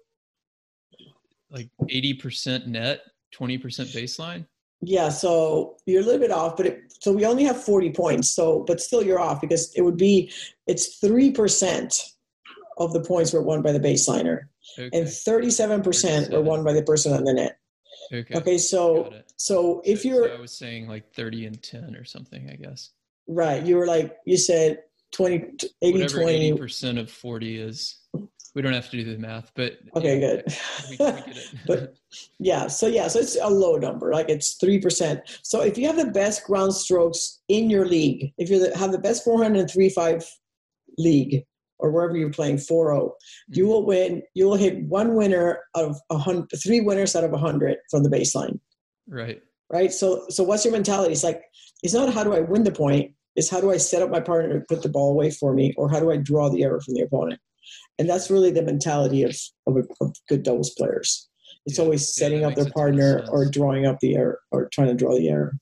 like 80% net, 20% baseline. Yeah, so you're a little bit off, but it, so we only have 40 points. So, but still you're off because it would be it's three percent of the points were won by the baseliner, Okay. and 37 percent were won by the person on the net. Okay. Okay, so so if So- you're I was saying like 30 and 10 or something, I guess. right, you were like you said 20, 80, Whatever 20. 80% of 40 is. We don't have to do the math, but okay, good. We, we but yeah, so yeah, so it's a low number, like it's three percent. So if you have the best ground strokes in your league, if you have the best forehand and three five league, or wherever you're playing 4-0 mm-hmm. you will win you will hit one winner out of a hundred three winners out of a hundred from the baseline. Right. Right? So so what's your mentality? It's like it's not how do i win the point it's how do i set up my partner to put the ball away for me or how do i draw the error from the opponent? And that's really the mentality of of, a, of good doubles players. It's yeah, always setting yeah, up their partner or drawing up the error or trying to draw the error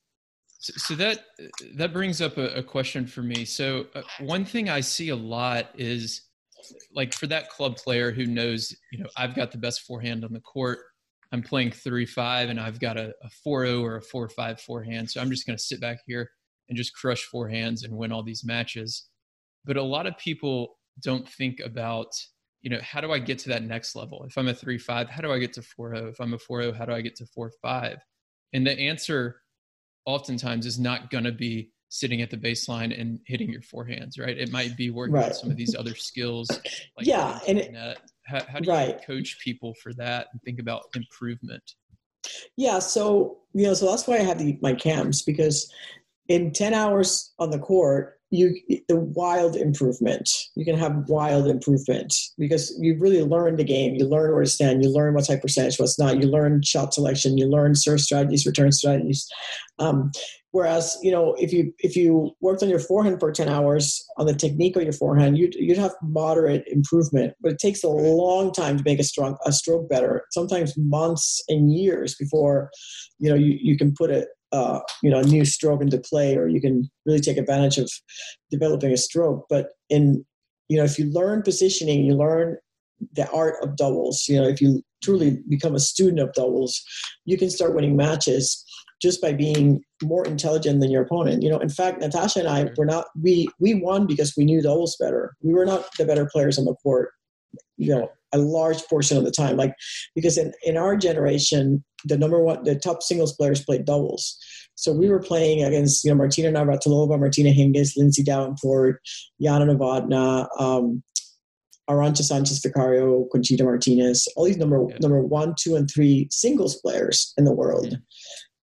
so, that that brings up a, a question for me. So uh, one thing I see a lot is like for that club player who knows, you know, I've got the best forehand on the court. I'm playing three five, and I've got a, a four zero or a four five forehand. So I'm just going to sit back here and just crush forehands and win all these matches. But a lot of people don't think about, you know, how do I get to that next level? If I'm a three five, how do I get to four zero? If I'm a four zero, how do I get to four five? And the answer oftentimes is not going to be sitting at the baseline and hitting your forehands, right? It might be working right. on some of these other skills. Like yeah, and it, how, how, do you right. coach people for that and think about improvement? Yeah, so you know, so that's why I have the, my camps because in ten hours on the court, you the wild improvement. You can have wild improvement because you really learn the game. You learn where to stand. You learn what type of percentage, what's not. You learn shot selection. You learn serve strategies, return strategies. Um, whereas you know if you if you worked on your forehand for 10 hours on the technique of your forehand you'd, you'd have moderate improvement but it takes a long time to make a strong a stroke better sometimes months and years before you know you, you can put a, uh, you know, a new stroke into play, or you can really take advantage of developing a stroke. But in, you know, if you learn positioning, you learn the art of doubles. You know, if you truly become a student of doubles, you can start winning matches just by being more intelligent than your opponent. You know, in fact, Natasha and I were not we we won because we knew doubles better. We were not the better players on the court. You know, a large portion of the time, like because in in our generation, the number one, the top singles players played doubles. So we were playing against, you know, Martina Navratilova, Martina Hingis, Lindsay Davenport, Jana Novotná, um, Arantxa Sanchez Vicario, Conchita Martinez, all these number yeah. number one, two, and three singles players in the world. Yeah.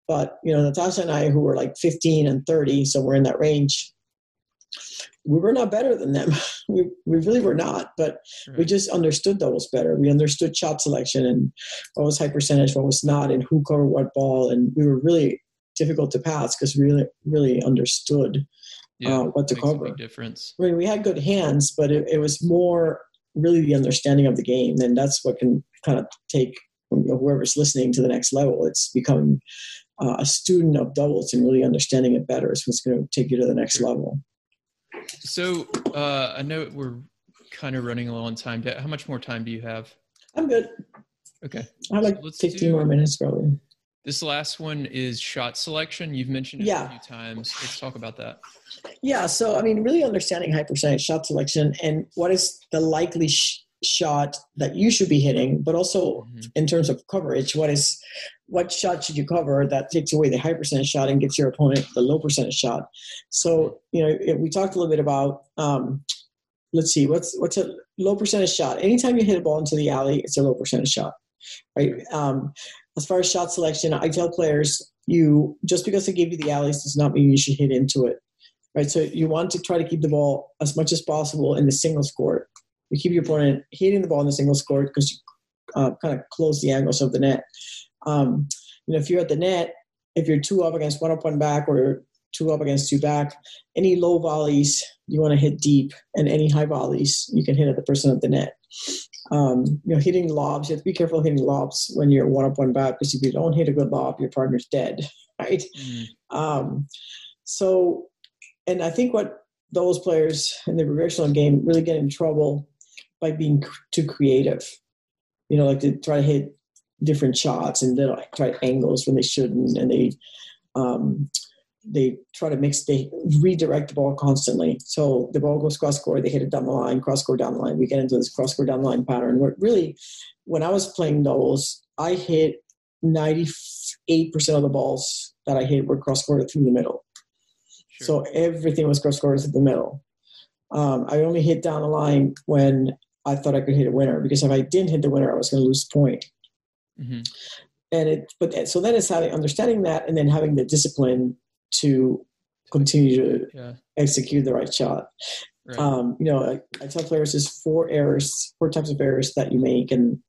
But you know, Natasha and I, who were like 15 and 30, so we're in that range, we were not better than them. We, we really were not, but right. we just understood those better. We understood shot selection and what was high percentage, what was not, and who covered what ball. And we were really difficult to pass because we really, really understood yeah, uh, what to cover. difference. I mean, we had good hands, but it, it, was more really the understanding of the game. And that's what can kind of take you know, whoever's listening to the next level. It's becoming uh, a student of doubles and really understanding it better is what's going to take you to the next level. So uh, I know we're kind of running low on time. How much more time do you have? I'm good. Okay. I have like so 15 do, more minutes probably. This last one is shot selection. You've mentioned it yeah. a few times. Let's talk about that. Yeah. So, I mean, really understanding high percentage shot selection and what is the likely sh- shot that you should be hitting, but also mm-hmm. in terms of coverage, what is what shot should you cover that takes away the high percentage shot and gives your opponent the low percentage shot. So you know we talked a little bit about um, let's see what's what's a low percentage shot. Anytime you hit a ball into the alley, it's a low percentage shot, right? Um, as far as shot selection, I tell players you just because they give you the alleys does not mean you should hit into it, right? So you want to try to keep the ball as much as possible in the singles court. You keep your opponent hitting the ball in the singles court because you uh, kind of close the angles of the net. Um, you know, if you're at the net, if you're two up against one up, one back, or two up against two back, any low volleys you want to hit deep, and any high volleys you can hit at the person at the net. Um, you know, hitting lobs, you have to be careful hitting lobs when you're one up, one back, because if you don't hit a good lob, your partner's dead, right? Mm. Um, so, and I think what those players in the recreational game really get in trouble by being too creative. You know, like to try to hit different shots and they'll like try angles when they shouldn't and they um, they try to mix they redirect the ball constantly so the ball goes cross court they hit it down the line cross court down the line we get into this cross court down the line pattern where really when i was playing doubles i hit 98% of the balls that i hit were cross court through the middle sure. so everything was cross court through the middle um, i only hit down the line when I thought I could hit a winner because if I didn't hit the winner, I was going to lose the point. Mm-hmm. And it, but so then it's having understanding that, and then having the discipline to continue to yeah. execute the right shot. Right. Um, you know, I, I, tell players there's four errors, four types of errors that you make, and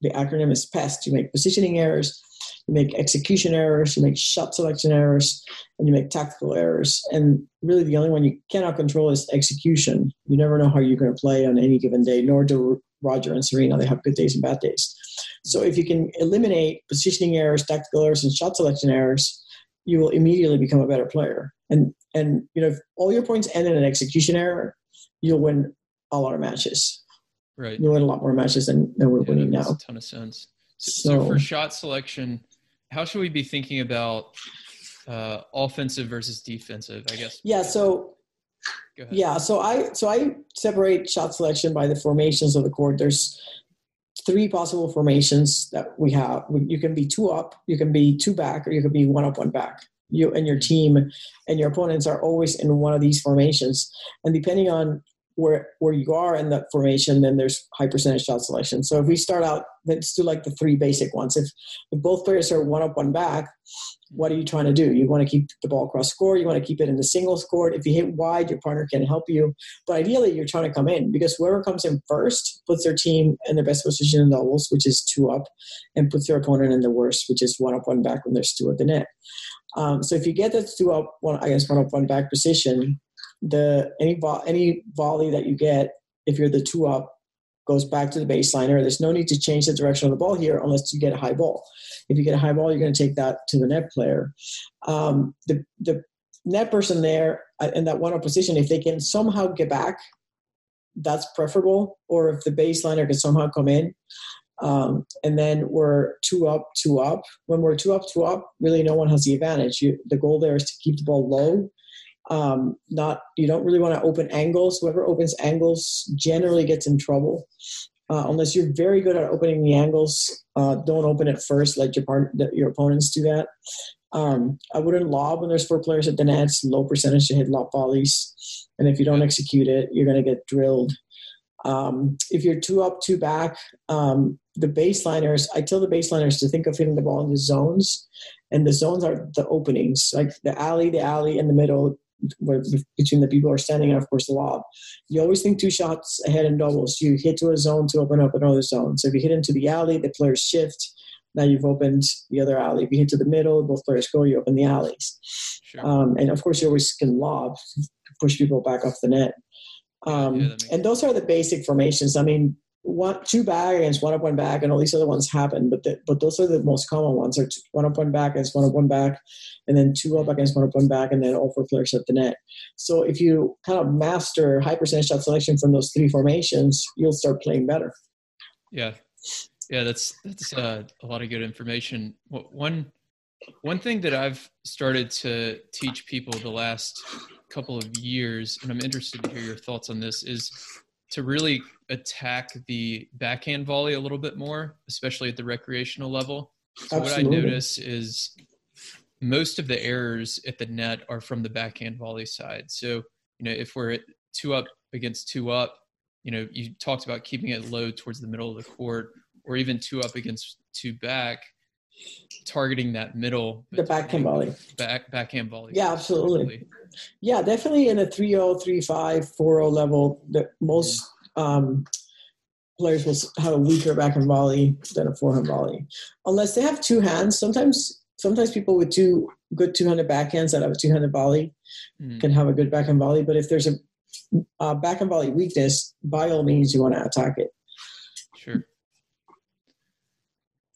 the acronym is PEST. You make positioning errors, you make execution errors, you make shot selection errors, and you make tactical errors. And really, the only one you cannot control is execution. You never know how you're going to play on any given day, nor do Roger and Serena. They have good days and bad days. So if you can eliminate positioning errors, tactical errors, and shot selection errors, you will immediately become a better player. And and you know, if all your points end in an execution error, you'll win a lot of matches. Right. You'll win a lot more matches than, than we're yeah, winning now. A ton of sense. So, so, so, for shot selection, how should we be thinking about uh, offensive versus defensive? I guess. Yeah. So. Yeah. So I so I separate shot selection by the formations of the court. There's three possible formations that we have. You can be two up, you can be two back, or you can be one up, one back. You and your team and your opponents are always in one of these formations. And depending on where where you are in that formation, then there's high percentage shot selection. So if we start out, let's do like the three basic ones. If, if both players are one up, one back, what are you trying to do? You want to keep the ball cross court. You want to keep it in the singles court. If you hit wide, your partner can help you. But ideally, you're trying to come in because whoever comes in first puts their team in the best position in doubles, which is two up, and puts their opponent in the worst, which is one up, one back when there's two at the net. Um, so if you get that two up, one I guess one up, one back position, the any vo- any volley that you get if you're the two up goes back to the baseliner. There's no need to change the direction of the ball here unless you get a high ball. If you get a high ball, you're going to take that to the net player. Um, the the net person there uh, in that one up position, if they can somehow get back, that's preferable. Or if the baseliner can somehow come in. Um, and then we're two up, two up. When we're two up, two up, really no one has the advantage. You, the goal there is to keep the ball low um, not you don't really want to open angles. Whoever opens angles generally gets in trouble. Uh, unless you're very good at opening the angles, uh, don't open it first. Let your part, your opponents do that. Um, I wouldn't lob when there's four players at the net. Low percentage to hit lob volleys, and if you don't execute it, you're going to get drilled. Um, if you're two up, two back, um, the baseliners, I tell the baseliners to think of hitting the ball in the zones, and the zones are the openings, like the alley, the alley in the middle, between the people who are standing and of course the lob. You always think two shots ahead in doubles. You hit to a zone to open up another zone. So if you hit into the alley, the players shift. Now you've opened the other alley. If you hit to the middle, both players go. You open the alleys, sure. um, and of course you always can lob, push people back off the net. Um, yeah, and those are the basic formations. I mean, one two back against one up one back and all these other ones happen but the, but those are the most common ones. Are one up one back against one up one back and then two up against one up one back and then all four players at the net. So if you kind of master high percentage shot selection from those three formations you'll start playing better. Yeah. Yeah that's that's uh, a lot of good information. One one thing that i've started to teach people the last couple of years and i'm interested to hear your thoughts on this is to really attack the backhand volley a little bit more, especially at the recreational level. So Absolutely. what I notice is most of the errors at the net are from the backhand volley side. So, you know, if we're at two up against two up, you know, you talked about keeping it low towards the middle of the court, or even two up against two back, targeting that middle. The backhand volley. Back backhand volley. Yeah, absolutely. Yeah, definitely in a 3-0, 3-5, 4-0 level, the most um, players will have a weaker backhand volley than a forehand volley, unless they have two hands. Sometimes, sometimes people with two good two-handed backhands that have a two-handed volley mm. can have a good backhand volley. But if there's a, a backhand volley weakness, by all means, you want to attack it. Sure.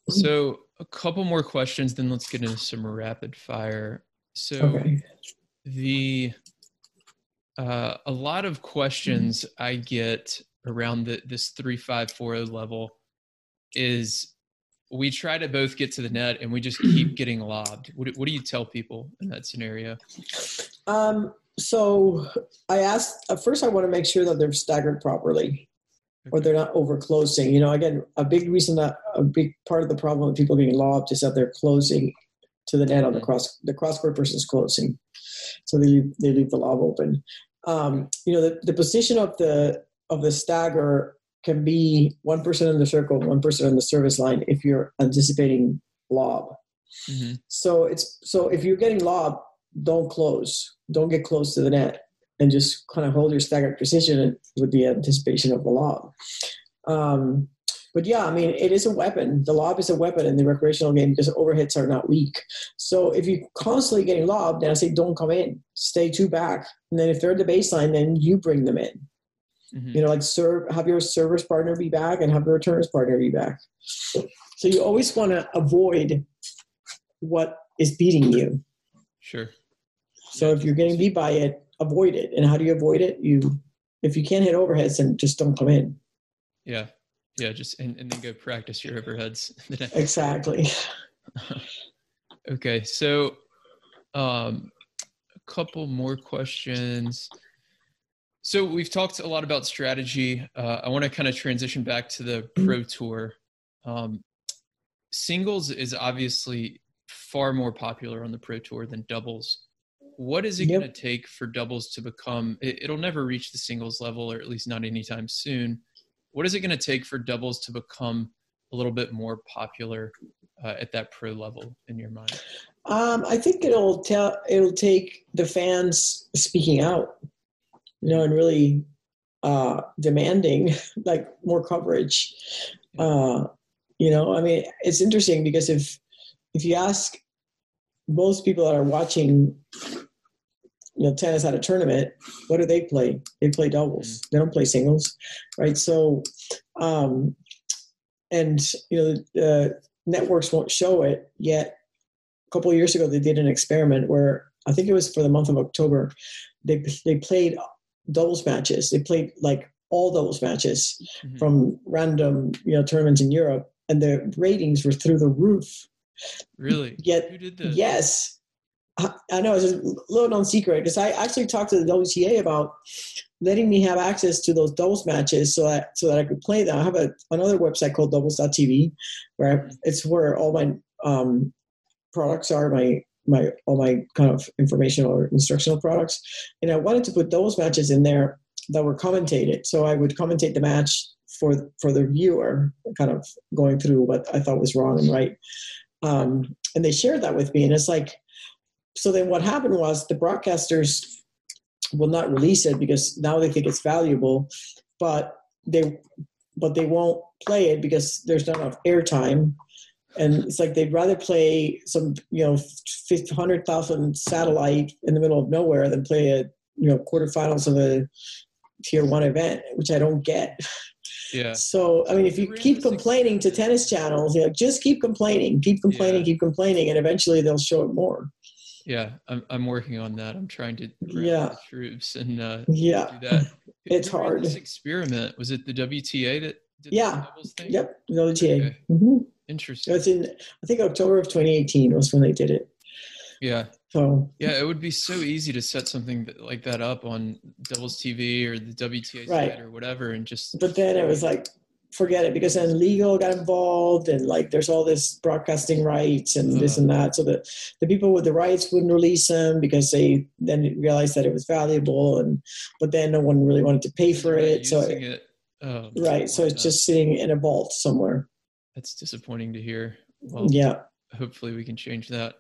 So, a couple more questions, then let's get into some rapid fire. So, okay. the uh, a lot of questions I get around the, this 3540 level is we try to both get to the net and we just keep getting lobbed. What, what do you tell people in that scenario? Um, so I asked, at first I want to make sure that they're staggered properly or they're not over closing. You know, again, a big reason that a big part of the problem with people getting lobbed is that they're closing to the net on the mm-hmm. cross, the cross court person's closing. So they, they leave the lob open. Um, you know, the, the position of the of the stagger can be one person in the circle, one person on the service line if you're anticipating lob. hmm So it's so if you're getting lob, don't close, don't get close to the net, and just kind of hold your staggered precision with the anticipation of the lob. Um, but yeah, I mean, it is a weapon. The lob is a weapon in the recreational game because overhits are not weak. So if you're constantly getting lobbed, then I say don't come in, stay two back, and then if they're at the baseline, then you bring them in. hmm You know, like serve, have your service partner be back and have the returner's partner be back. So you always want to avoid what is beating you. Sure. So if you're getting beat by it, avoid it. And how do you avoid it? You, if you can't hit overheads, then just don't come in. Yeah. Yeah. Just and, and then go practice your overheads. Exactly. okay. So, um, a couple more questions. So we've talked a lot about strategy. Uh, I want to kind of transition back to the pro tour. Um, singles is obviously far more popular on the pro tour than doubles. What is it Yep. going to take for doubles to become? It, it'll never reach the singles level, or at least not anytime soon. What is it going to take for doubles to become a little bit more popular uh, at that pro level in your mind? Um, I think it'll tell. It'll take the fans speaking out, you know, and really uh, demanding like more coverage. Uh, you know, I mean, it's interesting because if if you ask most people that are watching, you know, tennis at a tournament, what do they play? They play doubles. They don't play singles, right? So, um, and you know, the networks won't show it yet a couple of years ago they did an experiment where I think it was for the month of October. They they played doubles matches. They played like all doubles matches Mhm. from random you know tournaments in Europe, and the ratings were through the roof. Really? Yet, Who did this? yes, I, know it's a little known secret because I actually talked to the WTA about letting me have access to those doubles matches so that so that I could play them. I have a, another website called doubles.tv where I, it's where all my um, products are my my all my kind of informational or instructional products. And i wanted to put those matches in there that were commentated. So i would commentate the match for for the viewer kind of going through what i thought was wrong and right. Um, and they shared that with me and it's like so then what happened was the broadcasters will not release it because now they think it's valuable but they but they won't play it because there's not enough airtime and it's like they'd rather play some you know fifty hundred thousand satellite in the middle of nowhere than play a you know quarterfinals of a tier one event, which I don't get. Yeah. So I mean, if you Really keep complaining to tennis channels, you know, just keep complaining, keep complaining, Yeah. keep complaining, and eventually they'll show it more. Yeah. I'm I'm working on that. I'm trying to Yeah. troops and uh, Yeah. do that. It's hard. This experiment was it the WTA that did Yeah. thing? Yep. The WTA. Okay. hmm Interesting. It's in I think October of 2018 was when they did it. Yeah. So Yeah. It would be so easy to set something that, like that up on Doubles TV or the WTA Right. site or whatever, and just but then it was like forget it because then legal got involved and like there's all this broadcasting rights and this and that so the the people with the rights wouldn't release them because they then realized that it was valuable and but then no one really wanted to pay for it so using it. Oh, right so it's just sitting in a vault somewhere that's disappointing to hear. Well, yeah hopefully we can change that.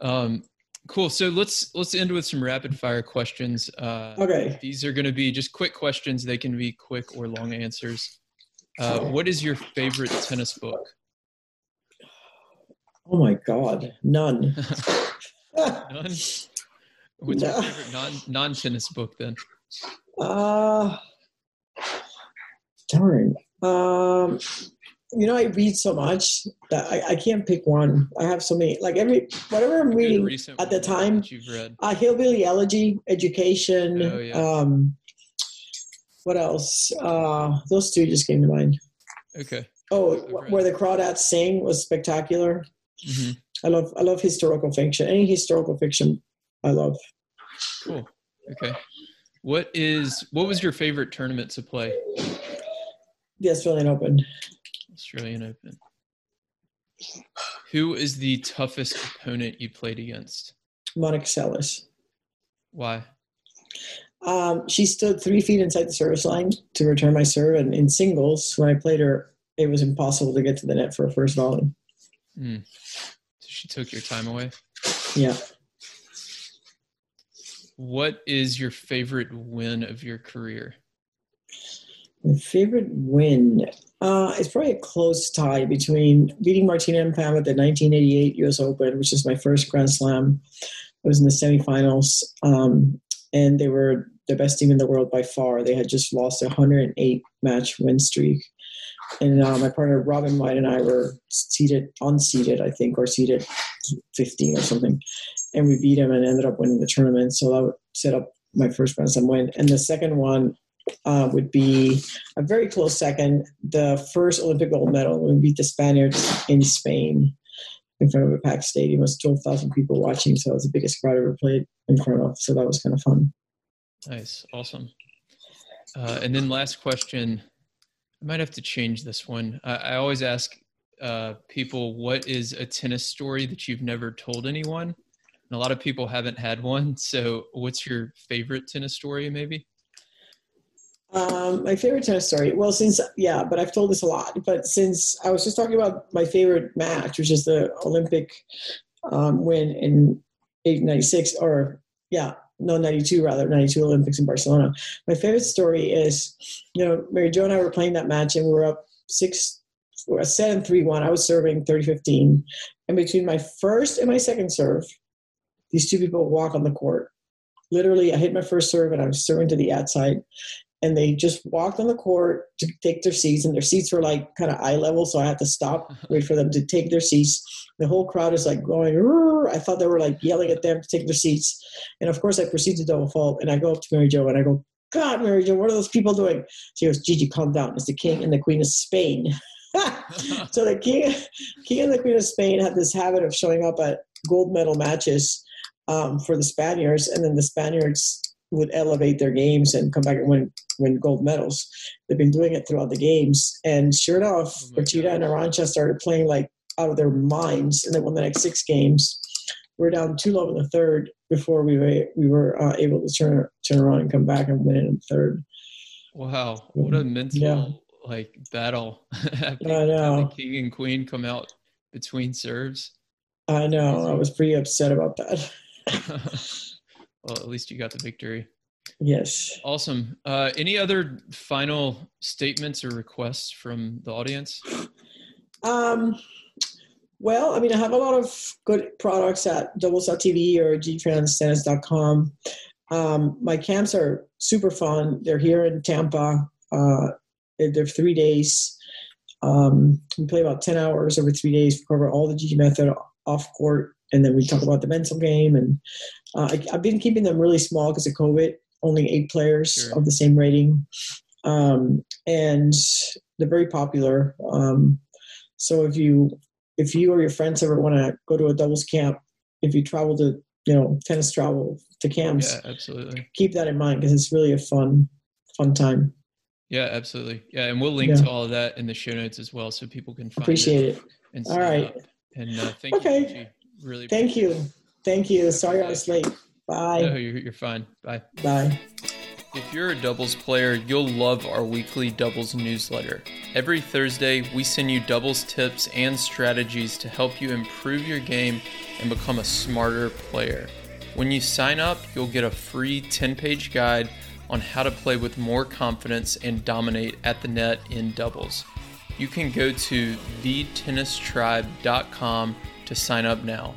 Um, cool. So let's let's end with some rapid fire questions. Uh, okay These are going to be just quick questions. They can be quick or long answers. Uh, what is your favorite tennis book? oh my god none None. What's No. your favorite non non tennis book then? uh darn um you know i read so much that I, I can't pick one i have so many like every whatever i'm reading at the time- you've read. uh, hillbilly elegy education Oh, yeah. um what else uh those two just came to mind Okay. oh I've read- wh- where the crawdads sing was spectacular hmm i love i love historical fiction any historical fiction i love Cool. Okay. What is what was your favorite tournament to play? the australian open Australian Open. Who is the toughest opponent you played against? monica seles Why? Um, she stood three feet inside the service line to return my serve, and in singles, when I played her, it was impossible to get to the net for a first volley. Mm. So she took your time away. Yeah. What is your favorite win of your career? My favorite win. Uh, it's probably a close tie between beating Martina Pam at the 1988 U.S. Open, which is my first Grand Slam. I was in the semifinals, um, and they were the best team in the world by far. They had just lost a 108 match win streak, and uh, my partner Robin White and I were seeded, unseeded, I think, or seeded 15 or something, and we beat them and ended up winning the tournament. So would set up my first Grand Slam win. And the second one uh, would be a very close second. The first Olympic gold medal when we beat the Spaniards in Spain in front of a packed stadium. It was 12,000 people watching, so it was the biggest crowd I ever played in front of. So that was kind of fun. Nice, awesome. Uh, and then last question, I might have to change this one. I, I always ask uh, people, what is a tennis story that you've never told anyone? And a lot of people haven't had one. So, what's your favorite tennis story, maybe? Um, my favorite tennis story. Well, since yeah, but I've told this a lot. But since I was just talking about my favorite match, which is the Olympic um, win in '96, or yeah, no, '92 rather, '92 Olympics in Barcelona. My favorite story is, you know, Mary Jo and I were playing that match, and we were up six, we set and three one. I was serving 30-15, and between my first and my second serve, these two people walk on the court. Literally, I hit my first serve, and I was serving to the outside, and they just walked on the court to take their seats and their seats were like kind of eye level so i had to stop wait for them to take their seats. The whole crowd is like going i thought they were like yelling at them to take their seats. And of course i proceed to double fault and i go up to mary jo and i go god mary jo what are those people doing? She goes gigi calm down. It's the king and the queen of spain. So the king, king and the queen of spain had this habit of showing up at gold medal matches um, for the spaniards and then the spaniards would elevate their games and come back and win win gold medals. They've been doing it throughout the games, and sure enough, oh and Arantxa started playing like out of their minds, and they won the next six games. We're down two love in the third before we were we were uh, able to turn turn around and come back and win in the third. Wow, what a mental yeah. like battle! I know. The king and queen come out between serves. I know. I was pretty upset about that. well, at least you got the victory. Yes. Awesome. Uh, any other final statements or requests from the audience? Um, well, I mean, I have a lot of good products at doubles.tv or gtranstennis.com. Um, my camps are super fun. They're here in Tampa. Uh, they're three days. Um, we play about 10 hours over three days. We cover all the GT method off court and then we talk about the mental game. And uh, I, have been keeping them really small because of COVID. Only eight players sure. of the same rating, um, and they're very popular. Um, so if you if you or your friends ever want to go to a doubles camp, if you travel to you know tennis travel to camps, yeah, absolutely keep that in mind because it's really a fun fun time. Yeah, absolutely. Yeah, and we'll link yeah. to all of that in the show notes as well, so people can find appreciate it. it. all right. Up. And uh, thank okay. you. Really. Thank you. Thank you. Sorry I was late. Bye. No, you're, you're fine. Bye. Bye. If you're a doubles player, you'll love our weekly doubles newsletter. Every Thursday, we send you doubles tips and strategies to help you improve your game and become a smarter player. When you sign up, you'll get a free 10 page guide on how to play with more confidence and dominate at the net in doubles. You can go to thetennistribe.com to sign up now.